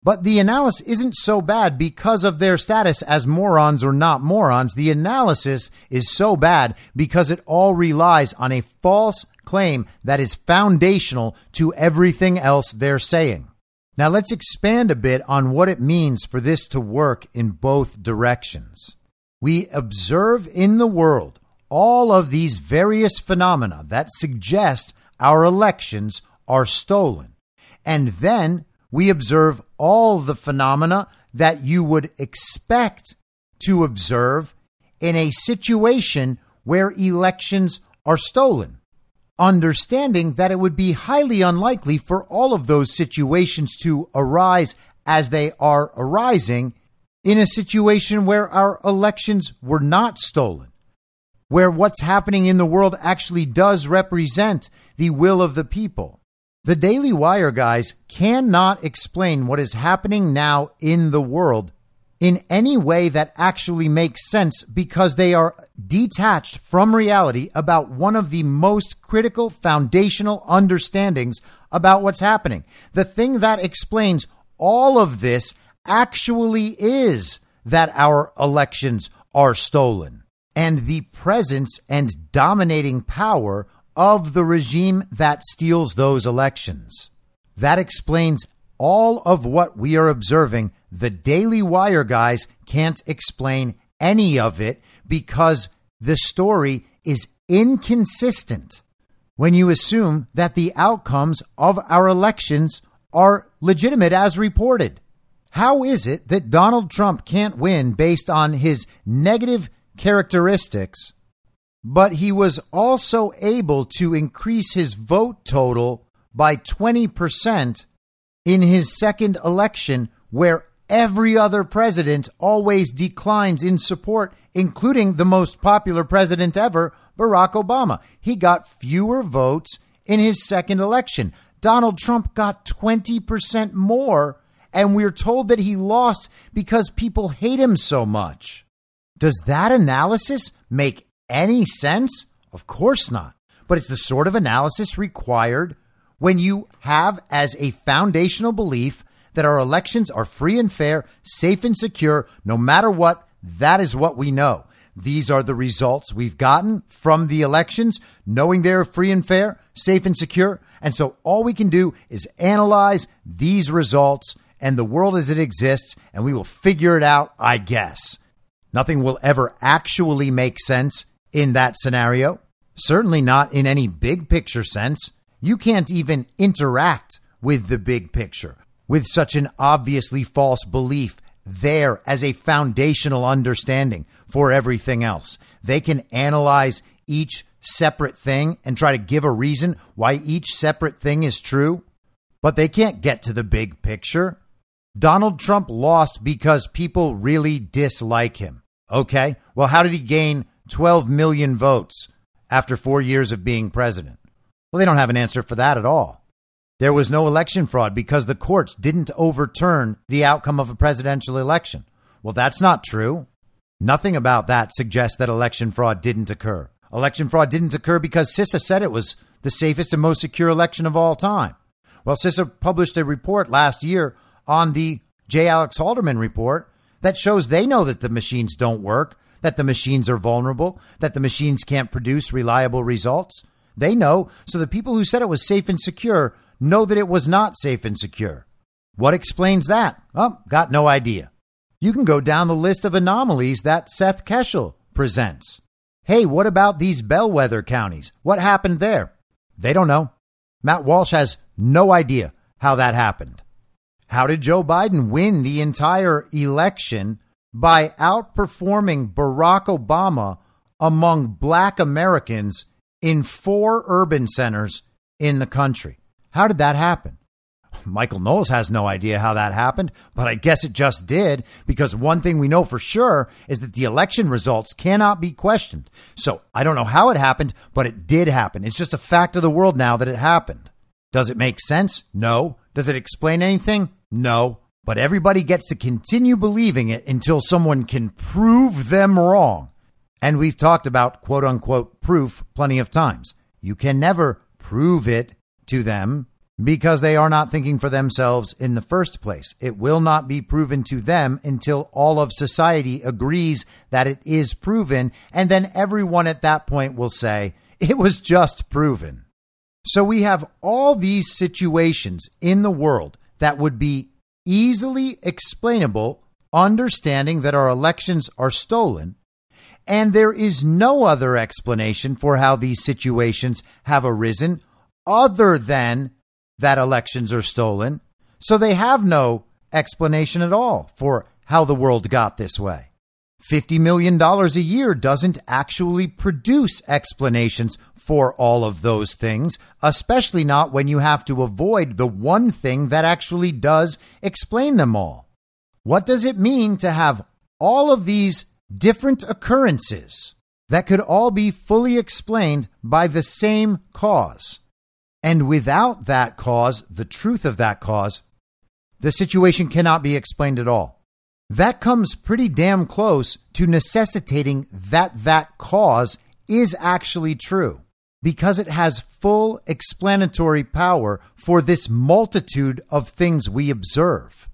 A: But the analysis isn't so bad because of their status as morons or not morons. The analysis is so bad because it all relies on a false claim that is foundational to everything else they're saying. Now let's expand a bit on what it means for this to work in both directions. We observe in the world all of these various phenomena that suggest our elections are stolen. And then we observe all the phenomena that you would expect to observe in a situation where elections are stolen, understanding that it would be highly unlikely for all of those situations to arise as they are arising in a situation where our elections were not stolen, where what's happening in the world actually does represent the will of the people. The Daily Wire guys cannot explain what is happening now in the world in any way that actually makes sense because they are detached from reality about one of the most critical foundational understandings about what's happening. The thing that explains all of this actually is that our elections are stolen and the presence and dominating power of the regime that steals those elections. That explains all of what we are observing. The Daily Wire guys can't explain any of it because the story is inconsistent when you assume that the outcomes of our elections are legitimate as reported. How is it that Donald Trump can't win based on his negative characteristics but he was also able to increase his vote total by 20% in his second election, where every other president always declines in support, including the most popular president ever, Barack Obama. He got fewer votes in his second election. Donald Trump got 20% more, and we're told that he lost because people hate him so much. Does that analysis make any sense? Of course not. But it's the sort of analysis required when you have as a foundational belief that our elections are free and fair, safe and secure, no matter what. That is what we know. These are the results we've gotten from the elections, knowing they're free and fair, safe and secure. And so all we can do is analyze these results and the world as it exists, and we will figure it out, I guess. Nothing will ever actually make sense in that scenario. Certainly not in any big picture sense. You can't even interact with the big picture with such an obviously false belief there as a foundational understanding for everything else. They can analyze each separate thing and try to give a reason why each separate thing is true, but they can't get to the big picture. Donald Trump lost because people really dislike him. Okay, well, how did he gain 12 million votes after four years of being president? Well, they don't have an answer for that at all. There was no election fraud because the courts didn't overturn the outcome of a presidential election. Well, that's not true. Nothing about that suggests that election fraud didn't occur. Election fraud didn't occur because CISA said it was the safest and most secure election of all time. Well, CISA published a report last year on the J. Alex Halderman report that shows they know that the machines don't work, that the machines are vulnerable, that the machines can't produce reliable results. They know. So the people who said it was safe and secure know that it was not safe and secure. What explains that? Oh, got no idea. You can go down the list of anomalies that Seth Keshel presents. Hey, what about these bellwether counties? What happened there? They don't know. Matt Walsh has no idea how that happened. How did Joe Biden win the entire election by outperforming Barack Obama among black Americans in four urban centers in the country? How did that happen? Michael Knowles has no idea how that happened, but I guess it just did because one thing we know for sure is that the election results cannot be questioned. So I don't know how it happened, but it did happen. It's just a fact of the world now that it happened. Does it make sense? No. Does it explain anything? No. But everybody gets to continue believing it until someone can prove them wrong. And we've talked about quote unquote proof plenty of times. You can never prove it to them because they are not thinking for themselves in the first place. It will not be proven to them until all of society agrees that it is proven. And then everyone at that point will say, it was just proven. So we have all these situations in the world that would be easily explainable, understanding that our elections are stolen. And there is no other explanation for how these situations have arisen other than that elections are stolen. So they have no explanation at all for how the world got this way. $50 million a year doesn't actually produce explanations for all of those things, especially not when you have to avoid the one thing that actually does explain them all. What does it mean to have all of these different occurrences that could all be fully explained by the same cause? And without that cause, the truth of that cause, the situation cannot be explained at all. That comes pretty damn close to necessitating that that cause is actually true because it has full explanatory power for this multitude of things we observe.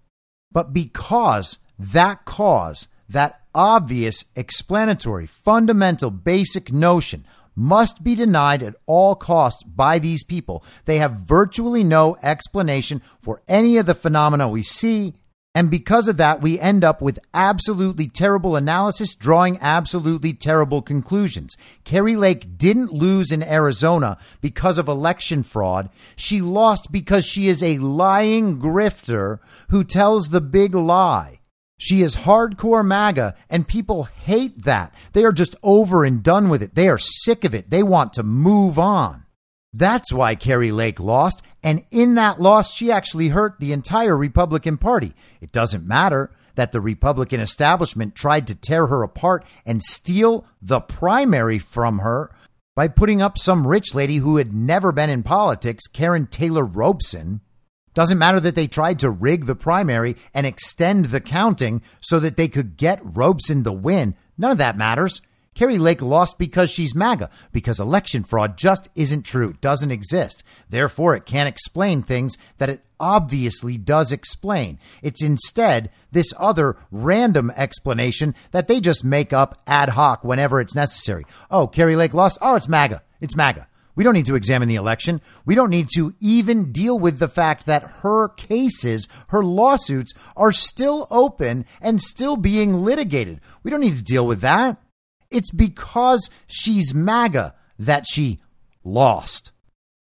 A: But because that cause, that obvious, explanatory, fundamental, basic notion must be denied at all costs by these people. They have virtually no explanation for any of the phenomena we see. And because of that, we end up with absolutely terrible analysis, drawing absolutely terrible conclusions. Kari Lake didn't lose in Arizona because of election fraud. She lost because she is a lying grifter who tells the big lie. She is hardcore MAGA, and people hate that. They are just over and done with it. They are sick of it. They want to move on. That's why Kari Lake lost, And in that loss, she actually hurt the entire Republican Party. It doesn't matter that the Republican establishment tried to tear her apart and steal the primary from her by putting up some rich lady who had never been in politics, Karrin Taylor Robson. Doesn't matter that they tried to rig the primary and extend the counting so that they could get Robson the win. None of that matters. Kari Lake lost because she's MAGA, because election fraud just isn't true, doesn't exist. Therefore, it can't explain things that it obviously does explain. It's instead this other random explanation that they just make up ad hoc whenever it's necessary. Oh, Kari Lake lost. Oh, it's MAGA. It's MAGA. We don't need to examine the election. We don't need to even deal with the fact that her cases, her lawsuits are still open and still being litigated. We don't need to deal with that. It's because she's MAGA that she lost.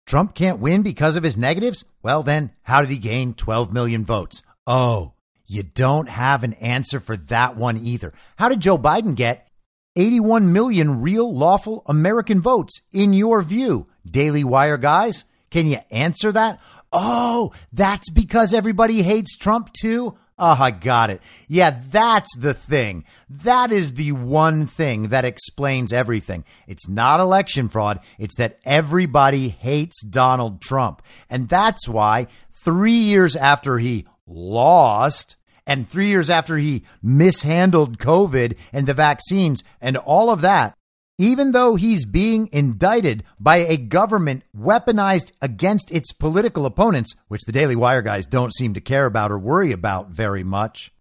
A: Trump can't win because of his negatives? Well, then, how did he gain 12 million votes? Oh, you don't have an answer for that one either. How did Joe Biden get 81 million real lawful American votes in your view? Daily Wire guys, can you answer that? Oh, that's because everybody hates Trump too? Oh, I got it. Yeah, that's the thing. That is the one thing that explains everything. It's not election fraud. It's that everybody hates Donald Trump. And that's why three years after he lost, and three years after he mishandled COVID and the vaccines and all of that, even though he's being indicted by a government weaponized against its political opponents, which the Daily Wire guys don't seem to care about or worry about very much,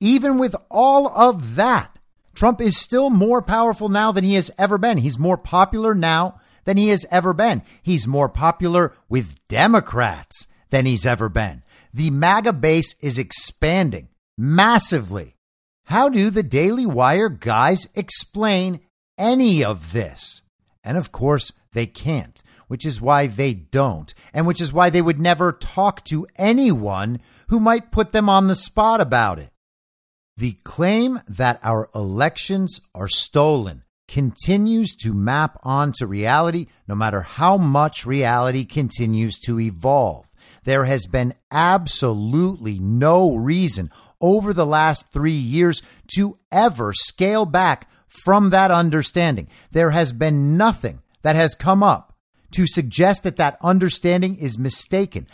A: even with all of that, Trump is still more powerful now than he has ever been. He's more popular now than he has ever been. He's more popular with Democrats than he's ever been. The MAGA base is expanding massively. How do the Daily Wire guys explain any of this. And of course, they can't, which is why they don't, and which is why they would never talk to anyone who might put them on the spot about it. The claim that our elections are stolen continues to map onto reality, no matter how much reality continues to evolve. There has been absolutely no reason over the last three years to ever scale back from that understanding. There has been nothing that has come up to suggest that that understanding is mistaken.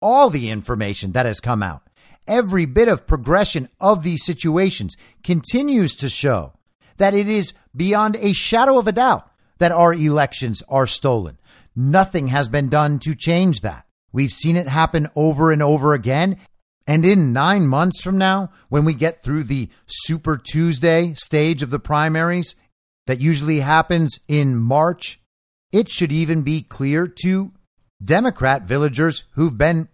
A: All the information that has come out, every bit of progression of these situations continues to show that it is beyond a shadow of a doubt that our elections are stolen. Nothing has been done to change that. We've seen it happen over and over again. And in nine months from now, when we get through the Super Tuesday stage of the primaries that usually happens in March, it should even be clear to Democrat villagers who've been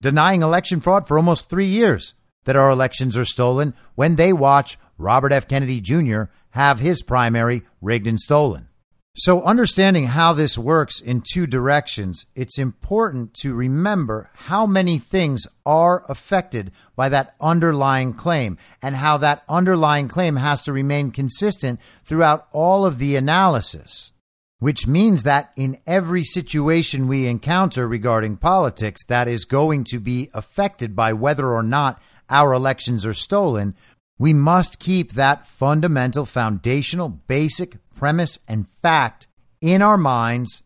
A: denying election fraud for almost three years that our elections are stolen when they watch Robert F. Kennedy Jr. have his primary rigged and stolen. So, understanding how this works in two directions, it's important to remember how many things are affected by that underlying claim and how that underlying claim has to remain consistent throughout all of the analysis. Which means that in every situation we encounter regarding politics that is going to be affected by whether or not our elections are stolen, we must keep that fundamental, foundational, basic premise and fact in our minds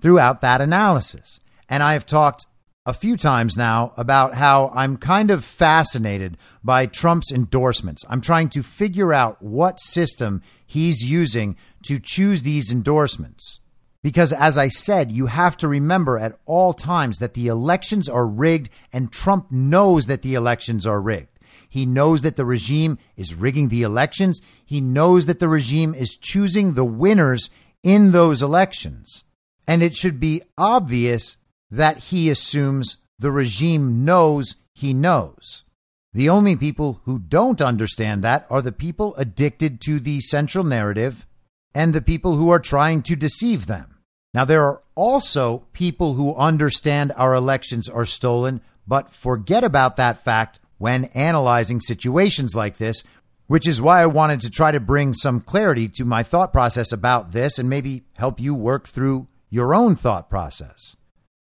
A: throughout that analysis. And I have talked a few times now about how I'm kind of fascinated by Trump's endorsements. I'm trying to figure out what system he's using to choose these endorsements. Because, as I said, you have to remember at all times that the elections are rigged, and Trump knows that the elections are rigged. He knows that the regime is rigging the elections. He knows that the regime is choosing the winners in those elections. And it should be obvious that he assumes the regime knows he knows. The only people who don't understand that are the people addicted to the central narrative and the people who are trying to deceive them. Now, there are also people who understand our elections are stolen, but forget about that fact when analyzing situations like this, which is why I wanted to try to bring some clarity to my thought process about this and maybe help you work through your own thought process.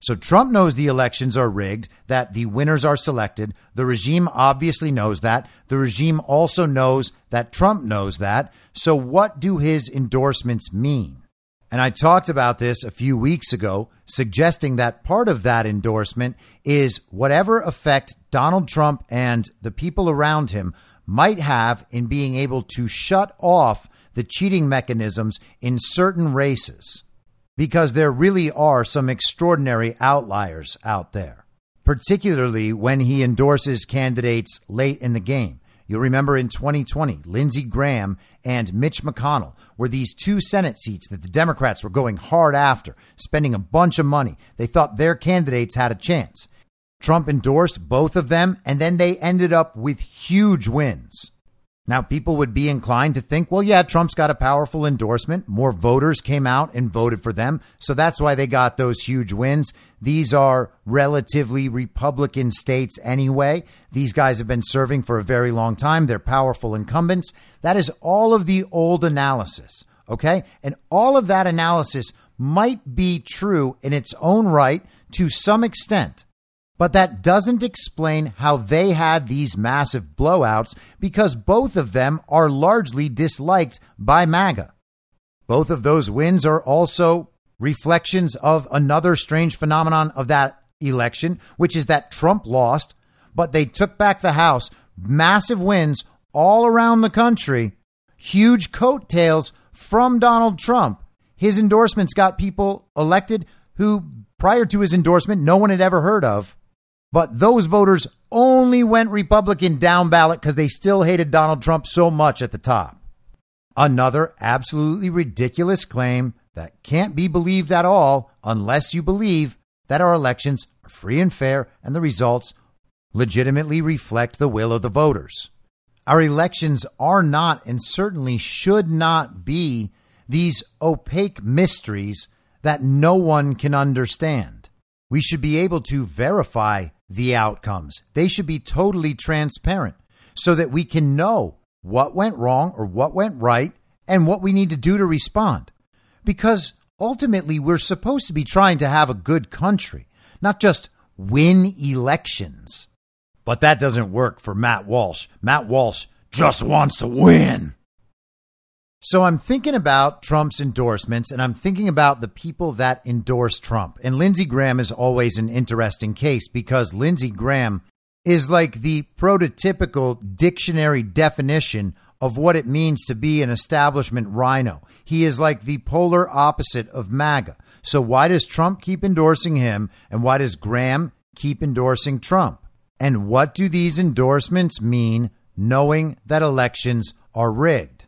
A: So Trump knows the elections are rigged, that the winners are selected. The regime obviously knows that. The regime also knows that Trump knows that. So what do his endorsements mean? And I talked about this a few weeks ago, suggesting that part of that endorsement is whatever effect Donald Trump and the people around him might have in being able to shut off the cheating mechanisms in certain races because there really are some extraordinary outliers out there, particularly when he endorses candidates late in the game. You'll remember in 2020, Lindsey Graham and Mitch McConnell were these two Senate seats that the Democrats were going hard after, spending a bunch of money. They thought their candidates had a chance. Trump endorsed both of them, and then they ended up with huge wins. Now, people would be inclined to think, well, yeah, Trump's got a powerful endorsement. More voters came out and voted for them. So that's why they got those huge wins. These are relatively Republican states anyway. These guys have been serving for a very long time. They're powerful incumbents. That is all of the old analysis. Okay. And all of that analysis might be true in its own right to some extent. But that doesn't explain how they had these massive blowouts because both of them are largely disliked by MAGA. Both of those wins are also reflections of another strange phenomenon of that election, which is that Trump lost, but they took back the House. Massive wins all around the country, huge coattails from Donald Trump. His endorsements got people elected who, prior to his endorsement, no one had ever heard of. But those voters only went Republican down ballot because they still hated Donald Trump so much at the top. Another absolutely ridiculous claim that can't be believed at all unless you believe that our elections are free and fair and the results legitimately reflect the will of the voters. Our elections are not and certainly should not be these opaque mysteries that no one can understand. We should be able to verify the outcomes. They should be totally transparent so that we can know what went wrong or what went right and what we need to do to respond. Because ultimately, we're supposed to be trying to have a good country, not just win elections. But that doesn't work for Matt Walsh. Matt Walsh just wants to win. So I'm thinking about Trump's endorsements and I'm thinking about the people that endorse Trump. And Lindsey Graham is always an interesting case because Lindsey Graham is like the prototypical dictionary definition of what it means to be an establishment RINO. He is like the polar opposite of MAGA. So why does Trump keep endorsing him and why does Graham keep endorsing Trump? And what do these endorsements mean knowing that elections are rigged?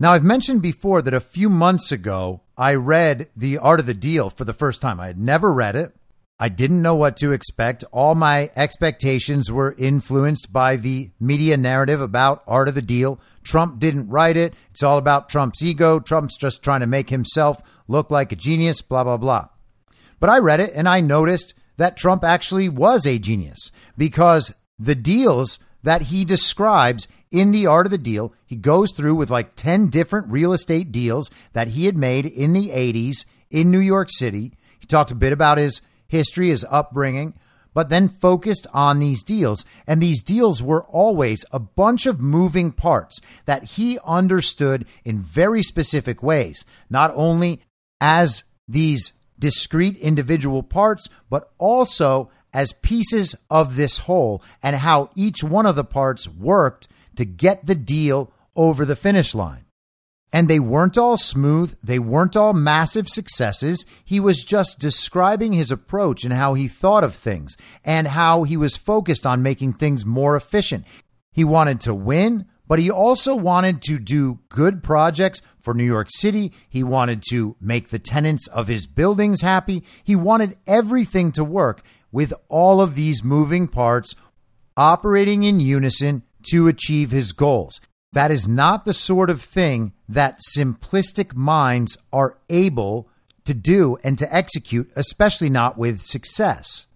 A: Now, I've mentioned before that a few months ago, I read The Art of the Deal for the first time. I had never read it. I didn't know what to expect. All my expectations were influenced by the media narrative about Art of the Deal. Trump didn't write it. It's all about Trump's ego. Trump's just trying to make himself look like a genius, blah, blah, blah. But I read it and I noticed that Trump actually was a genius because the deals that he describes in the art of the deal. He goes through with like 10 different real estate deals that he had made in the 80s in New York City. He talked a bit about his history, his upbringing, but then focused on these deals. And these deals were always a bunch of moving parts that he understood in very specific ways, not only as these discrete individual parts, but also as pieces of this whole and how each one of the parts worked to get the deal over the finish line. And they weren't all smooth, they weren't all massive successes. He was just describing his approach and how he thought of things and how he was focused on making things more efficient. He wanted to win, but he also wanted to do good projects for New York City. He wanted to make the tenants of his buildings happy. He wanted everything to work with all of these moving parts operating in unison to achieve his goals. That is not the sort of thing that simplistic minds are able to do and to execute, especially not with success.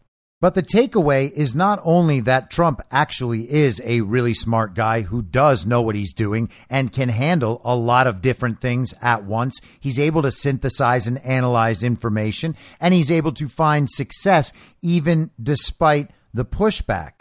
A: But the takeaway is not only that Trump actually is a really smart guy who does know what he's doing and can handle a lot of different things at once. He's able to synthesize and analyze information, and he's able to find success even despite the pushback.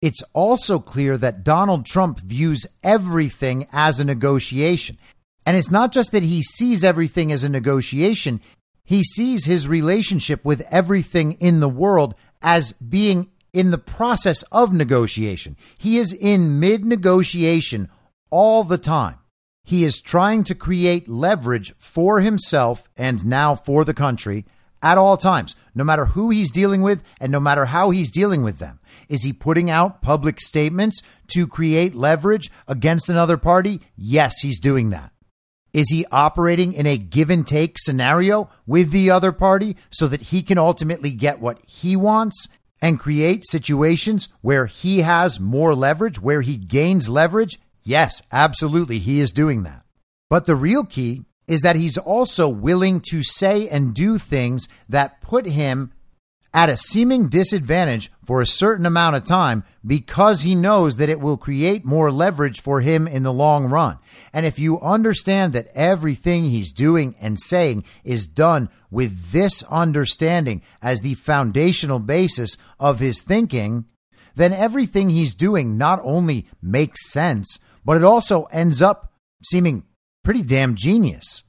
A: It's also clear that Donald Trump views everything as a negotiation. And it's not just that he sees everything as a negotiation, he sees his relationship with everything in the world as being in the process of negotiation. He is in mid negotiation all the time. He is trying to create leverage for himself and now for the country at all times, no matter who he's dealing with and no matter how he's dealing with them. Is he putting out public statements to create leverage against another party? Yes, he's doing that. Is he operating in a give and take scenario with the other party so that he can ultimately get what he wants and create situations where he has more leverage, where he gains leverage? Yes, absolutely. He is doing that. But the real key is that he's also willing to say and do things that put him at a seeming disadvantage for a certain amount of time because he knows that it will create more leverage for him in the long run. And if you understand that everything he's doing and saying is done with this understanding as the foundational basis of his thinking, then everything he's doing not only makes sense, but it also ends up seeming pretty damn genius.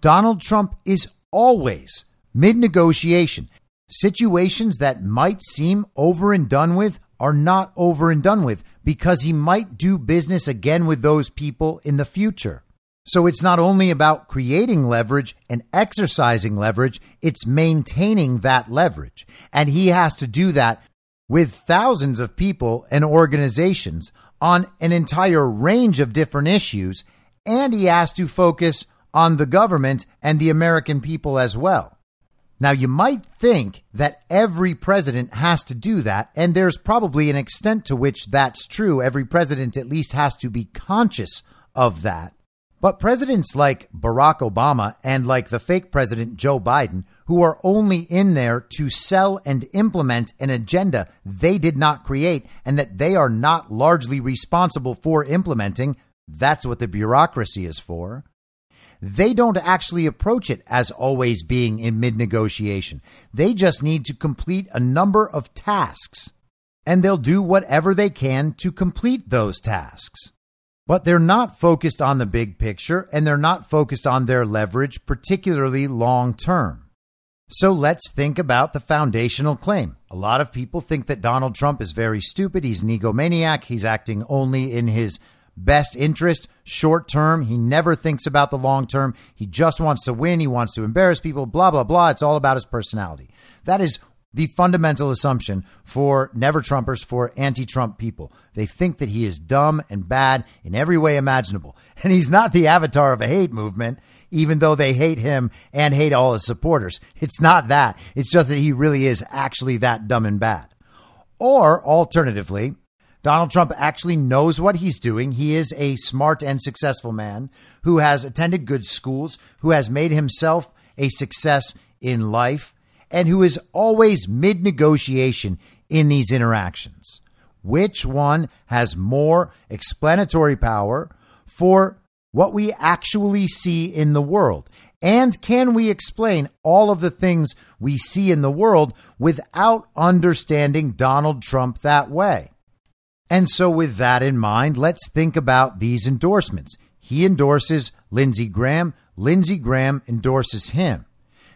A: Donald Trump is always mid negotiation Situations that might seem over and done with are not over and done with because he might do business again with those people in the future. So it's not only about creating leverage and exercising leverage, it's maintaining that leverage. And he has to do that with thousands of people and organizations on an entire range of different issues. And he has to focus on the government and the American people as well. Now, you might think that every president has to do that, and there's probably an extent to which that's true. Every president at least has to be conscious of that. But presidents like Barack Obama and like the fake president Joe Biden, who are only in there to sell and implement an agenda they did not create and that they are not largely responsible for implementing, that's what the bureaucracy is for they don't actually approach it as always being in mid negotiation. They just need to complete a number of tasks, and they'll do whatever they can to complete those tasks. But they're not focused on the big picture and they're not focused on their leverage, particularly long term. So let's think about the foundational claim. A lot of people think that Donald Trump is very stupid. He's an egomaniac. He's acting only in his best interest short term. He never thinks about the long term. He just wants to win. He wants to embarrass people, blah, blah, blah. It's all about his personality. That is the fundamental assumption for never Trumpers, for anti Trump people. They think that he is dumb and bad in every way imaginable. And he's not the avatar of a hate movement, even though they hate him and hate all his supporters. It's not that. It's just that he really is actually that dumb and bad. Or alternatively, Donald Trump actually knows what he's doing. He is a smart and successful man who has attended good schools, who has made himself a success in life, and who is always mid negotiation in these interactions. Which one has more explanatory power for what we actually see in the world? And can we explain all of the things we see in the world without understanding Donald Trump that way? And so, with that in mind, let's think about these endorsements. He endorses Lindsey Graham, Lindsey Graham endorses him.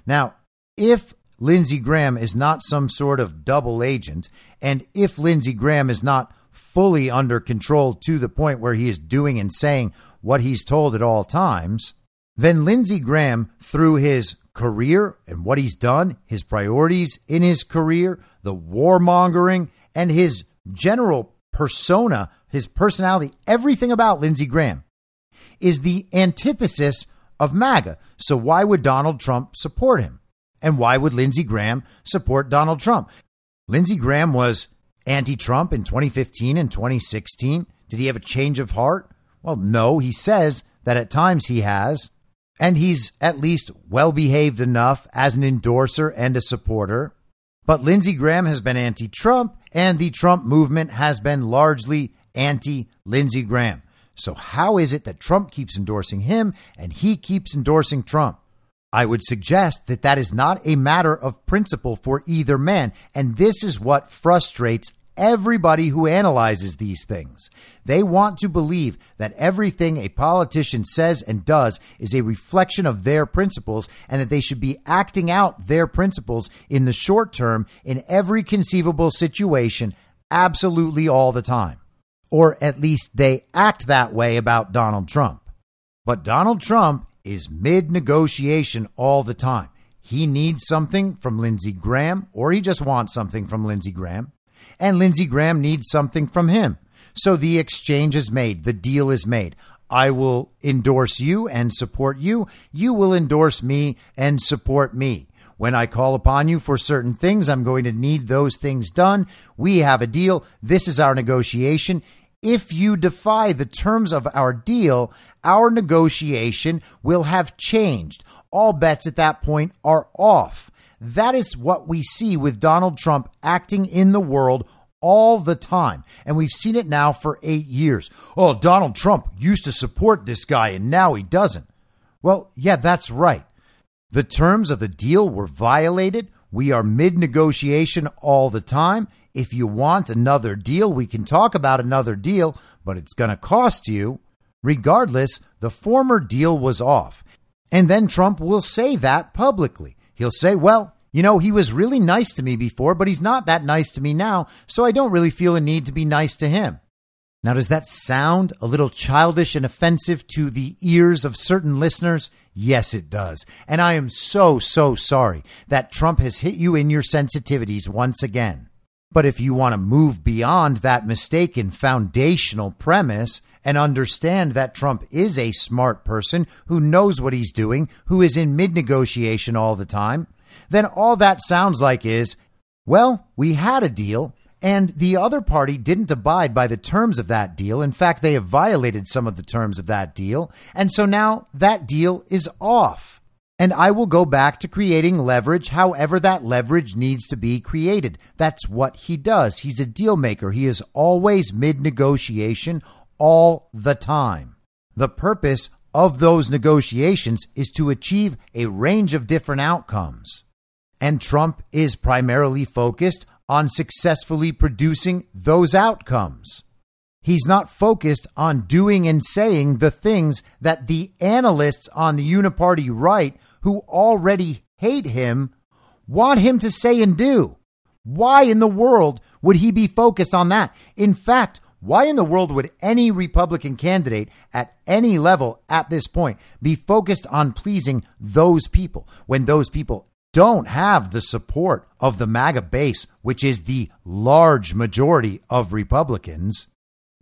A: Now, if Lindsey Graham is not some sort of double agent, and if Lindsey Graham is not fully under control to the point where he is doing and saying what he's told at all times, then Lindsey Graham, through his career and what he's done, his priorities in his career, the warmongering, and his general persona, his personality, everything about Lindsey Graham is the antithesis of MAGA. So why would Donald Trump support him? And why would Lindsey Graham support Donald Trump? Lindsey Graham was anti Trump in 2015 and 2016. Did he have a change of heart? Well, no. He says that at times he has. And he's at least well behaved enough as an endorser and a supporter But Lindsey Graham has been anti Trump, and the Trump movement has been largely anti Lindsey Graham. So, how is it that Trump keeps endorsing him and he keeps endorsing Trump? I would suggest that that is not a matter of principle for either man. And this is what frustrates everybody who analyzes these things. They want to believe that everything a politician says and does is a reflection of their principles and that they should be acting out their principles in the short term in every conceivable situation, absolutely all the time. Or at least they act that way about Donald Trump. But Donald Trump is mid negotiation all the time. He needs something from Lindsey Graham, or he just wants something from Lindsey Graham, and Lindsey Graham needs something from him. So the exchange is made, the deal is made. I will endorse you and support you. You will endorse me and support me. When I call upon you for certain things, I'm going to need those things done. We have a deal. This is our negotiation. If you defy the terms of our deal, our negotiation will have changed. All bets at that point are off. That is what we see with Donald Trump acting in the world all the time. And we've seen it now for eight years. Oh, Donald Trump used to support this guy and now he doesn't. Well, yeah, that's right. The terms of the deal were violated. We are mid negotiation all the time. If you want another deal, we can talk about another deal, but it's going to cost you. Regardless, the former deal was off. And then Trump will say that publicly. He'll say, well, you know, he was really nice to me before, but he's not that nice to me now, so I don't really feel a need to be nice to him. Now, does that sound a little childish and offensive to the ears of certain listeners? Yes, it does. And I am so, so sorry that Trump has hit you in your sensitivities once again. But if you want to move beyond that mistaken foundational premise and understand that Trump is a smart person who knows what he's doing, who is in mid negotiation all the time, then all that sounds like is, well, we had a deal and the other party didn't abide by the terms of that deal. In fact, they have violated some of the terms of that deal. And so now that deal is off and I will go back to creating leverage however that leverage needs to be created. That's what he does. He's a deal maker. He is always mid negotiation all the time. The purpose of those negotiations is to achieve a range of different outcomes. And Trump is primarily focused on successfully producing those outcomes. He's not focused on doing and saying the things that the analysts on the uniparty right who already hate him want him to say and do. Why in the world would he be focused on that? In fact, why in the world would any Republican candidate at any level at this point be focused on pleasing those people when those people don't have the support of the MAGA base, which is the large majority of Republicans?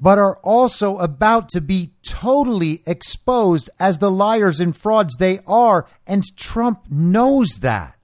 A: but are also about to be totally exposed as the liars and frauds they are. And Trump knows that.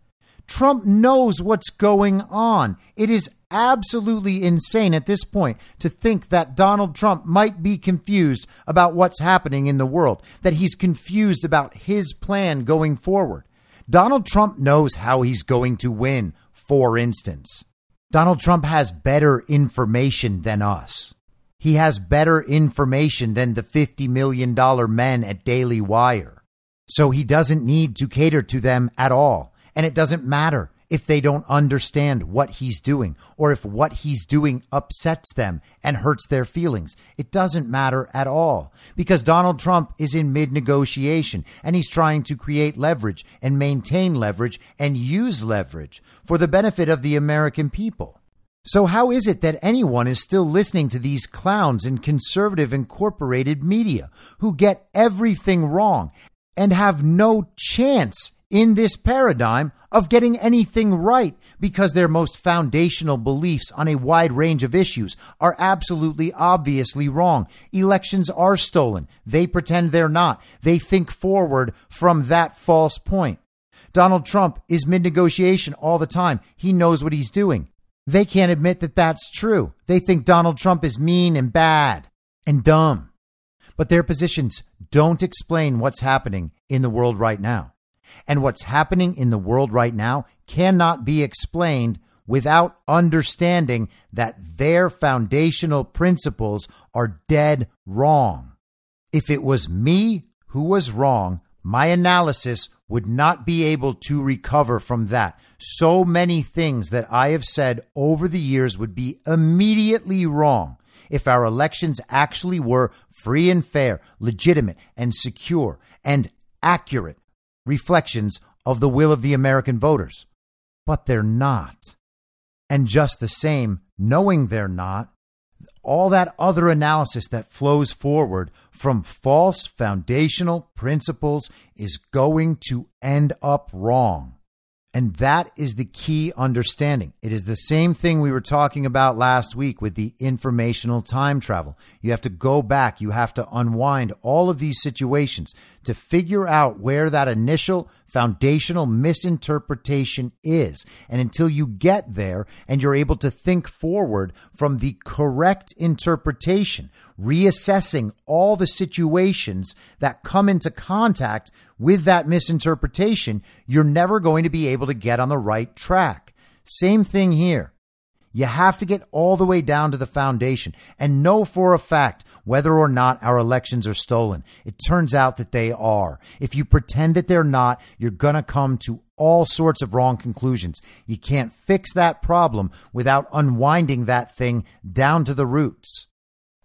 A: Trump knows what's going on. It is absolutely insane at this point to think that Donald Trump might be confused about what's happening in the world, that he's confused about his plan going forward. Donald Trump knows how he's going to win, for instance. Donald Trump has better information than us. He has better information than the $50 million men at Daily Wire. So he doesn't need to cater to them at all. And it doesn't matter if they don't understand what he's doing or if what he's doing upsets them and hurts their feelings. It doesn't matter at all because Donald Trump is in mid negotiation and he's trying to create leverage and maintain leverage and use leverage for the benefit of the American people. So, how is it that anyone is still listening to these clowns in conservative incorporated media who get everything wrong and have no chance in this paradigm of getting anything right because their most foundational beliefs on a wide range of issues are absolutely obviously wrong? Elections are stolen. They pretend they're not. They think forward from that false point. Donald Trump is mid negotiation all the time. He knows what he's doing. They can't admit that that's true. They think Donald Trump is mean and bad and dumb. But their positions don't explain what's happening in the world right now. And what's happening in the world right now cannot be explained without understanding that their foundational principles are dead wrong. If it was me who was wrong, my analysis would not be able to recover from that. So many things that I have said over the years would be immediately wrong if our elections actually were free and fair, legitimate and secure, and accurate reflections of the will of the American voters. But they're not. And just the same, knowing they're not, all that other analysis that flows forward from false foundational principles is going to end up wrong. And that is the key understanding. It is the same thing we were talking about last week with the informational time travel. You have to go back, you have to unwind all of these situations to figure out where that initial foundational misinterpretation is. And until you get there and you're able to think forward from the correct interpretation, reassessing all the situations that come into contact with that misinterpretation, you're never going to be able to get on the right track. Same thing here. You have to get all the way down to the foundation and know for a fact whether or not our elections are stolen. It turns out that they are. If you pretend that they're not, you're going to come to all sorts of wrong conclusions. You can't fix that problem without unwinding that thing down to the roots.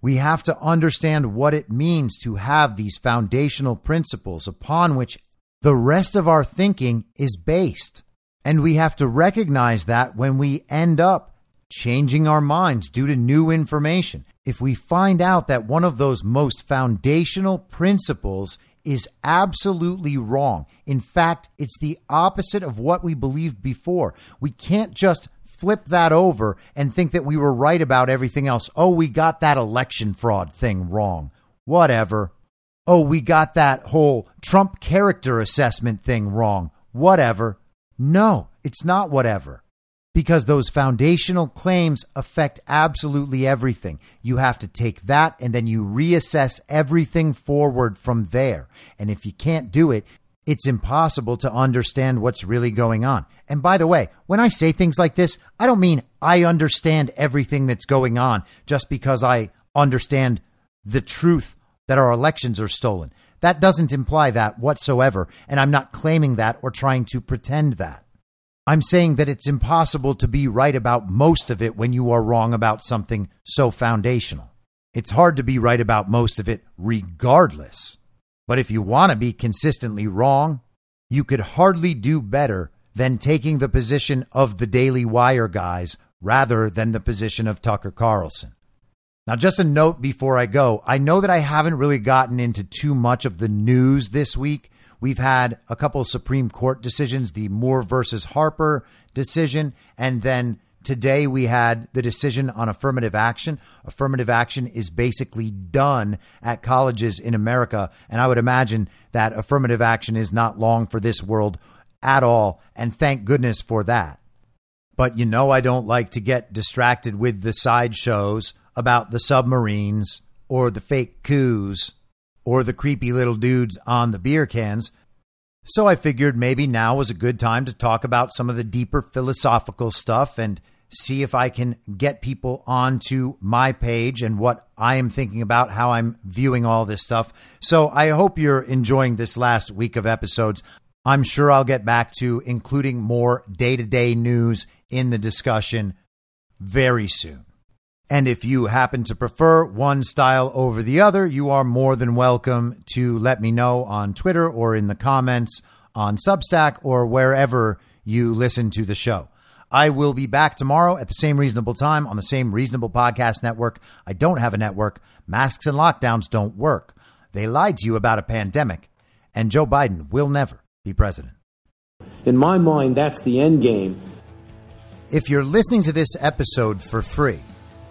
A: We have to understand what it means to have these foundational principles upon which the rest of our thinking is based. And we have to recognize that when we end up changing our minds due to new information, if we find out that one of those most foundational principles is absolutely wrong, in fact, it's the opposite of what we believed before, we can't just flip that over and think that we were right about everything else. Oh, we got that election fraud thing wrong. Whatever. Oh, we got that whole Trump character assessment thing wrong. Whatever. No, it's not whatever. Because those foundational claims affect absolutely everything. You have to take that and then you reassess everything forward from there. And if you can't do it, it's impossible to understand what's really going on. And by the way, when I say things like this, I don't mean I understand everything that's going on just because I understand the truth that our elections are stolen. That doesn't imply that whatsoever, and I'm not claiming that or trying to pretend that. I'm saying that it's impossible to be right about most of it when you are wrong about something so foundational. It's hard to be right about most of it regardless. But if you want to be consistently wrong, you could hardly do better than taking the position of the Daily Wire guys rather than the position of Tucker Carlson. Now, just a note before I go I know that I haven't really gotten into too much of the news this week. We've had a couple of Supreme Court decisions, the Moore versus Harper decision, and then Today, we had the decision on affirmative action. Affirmative action is basically done at colleges in America. And I would imagine that affirmative action is not long for this world at all. And thank goodness for that. But you know, I don't like to get distracted with the sideshows about the submarines or the fake coups or the creepy little dudes on the beer cans. So I figured maybe now was a good time to talk about some of the deeper philosophical stuff and see if I can get people onto my page and what I am thinking about, how I'm viewing all this stuff. So I hope you're enjoying this last week of episodes. I'm sure I'll get back to including more day to day news in the discussion very soon. And if you happen to prefer one style over the other, you are more than welcome to let me know on Twitter or in the comments on Substack or wherever you listen to the show. I will be back tomorrow at the same reasonable time on the same reasonable podcast network. I don't have a network. Masks and lockdowns don't work. They lied to you about a pandemic, and Joe Biden will never be president.
E: In my mind, that's the end game.
A: If you're listening to this episode for free,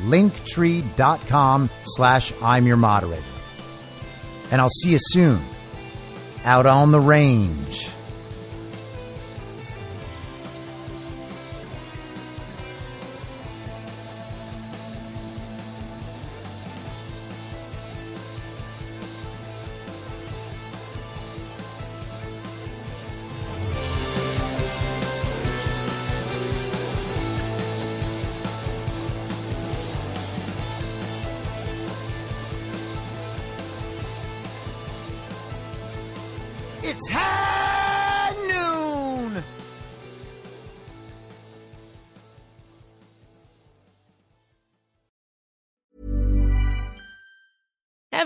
A: Linktree.com slash I'm your moderator. And I'll see you soon out on the range.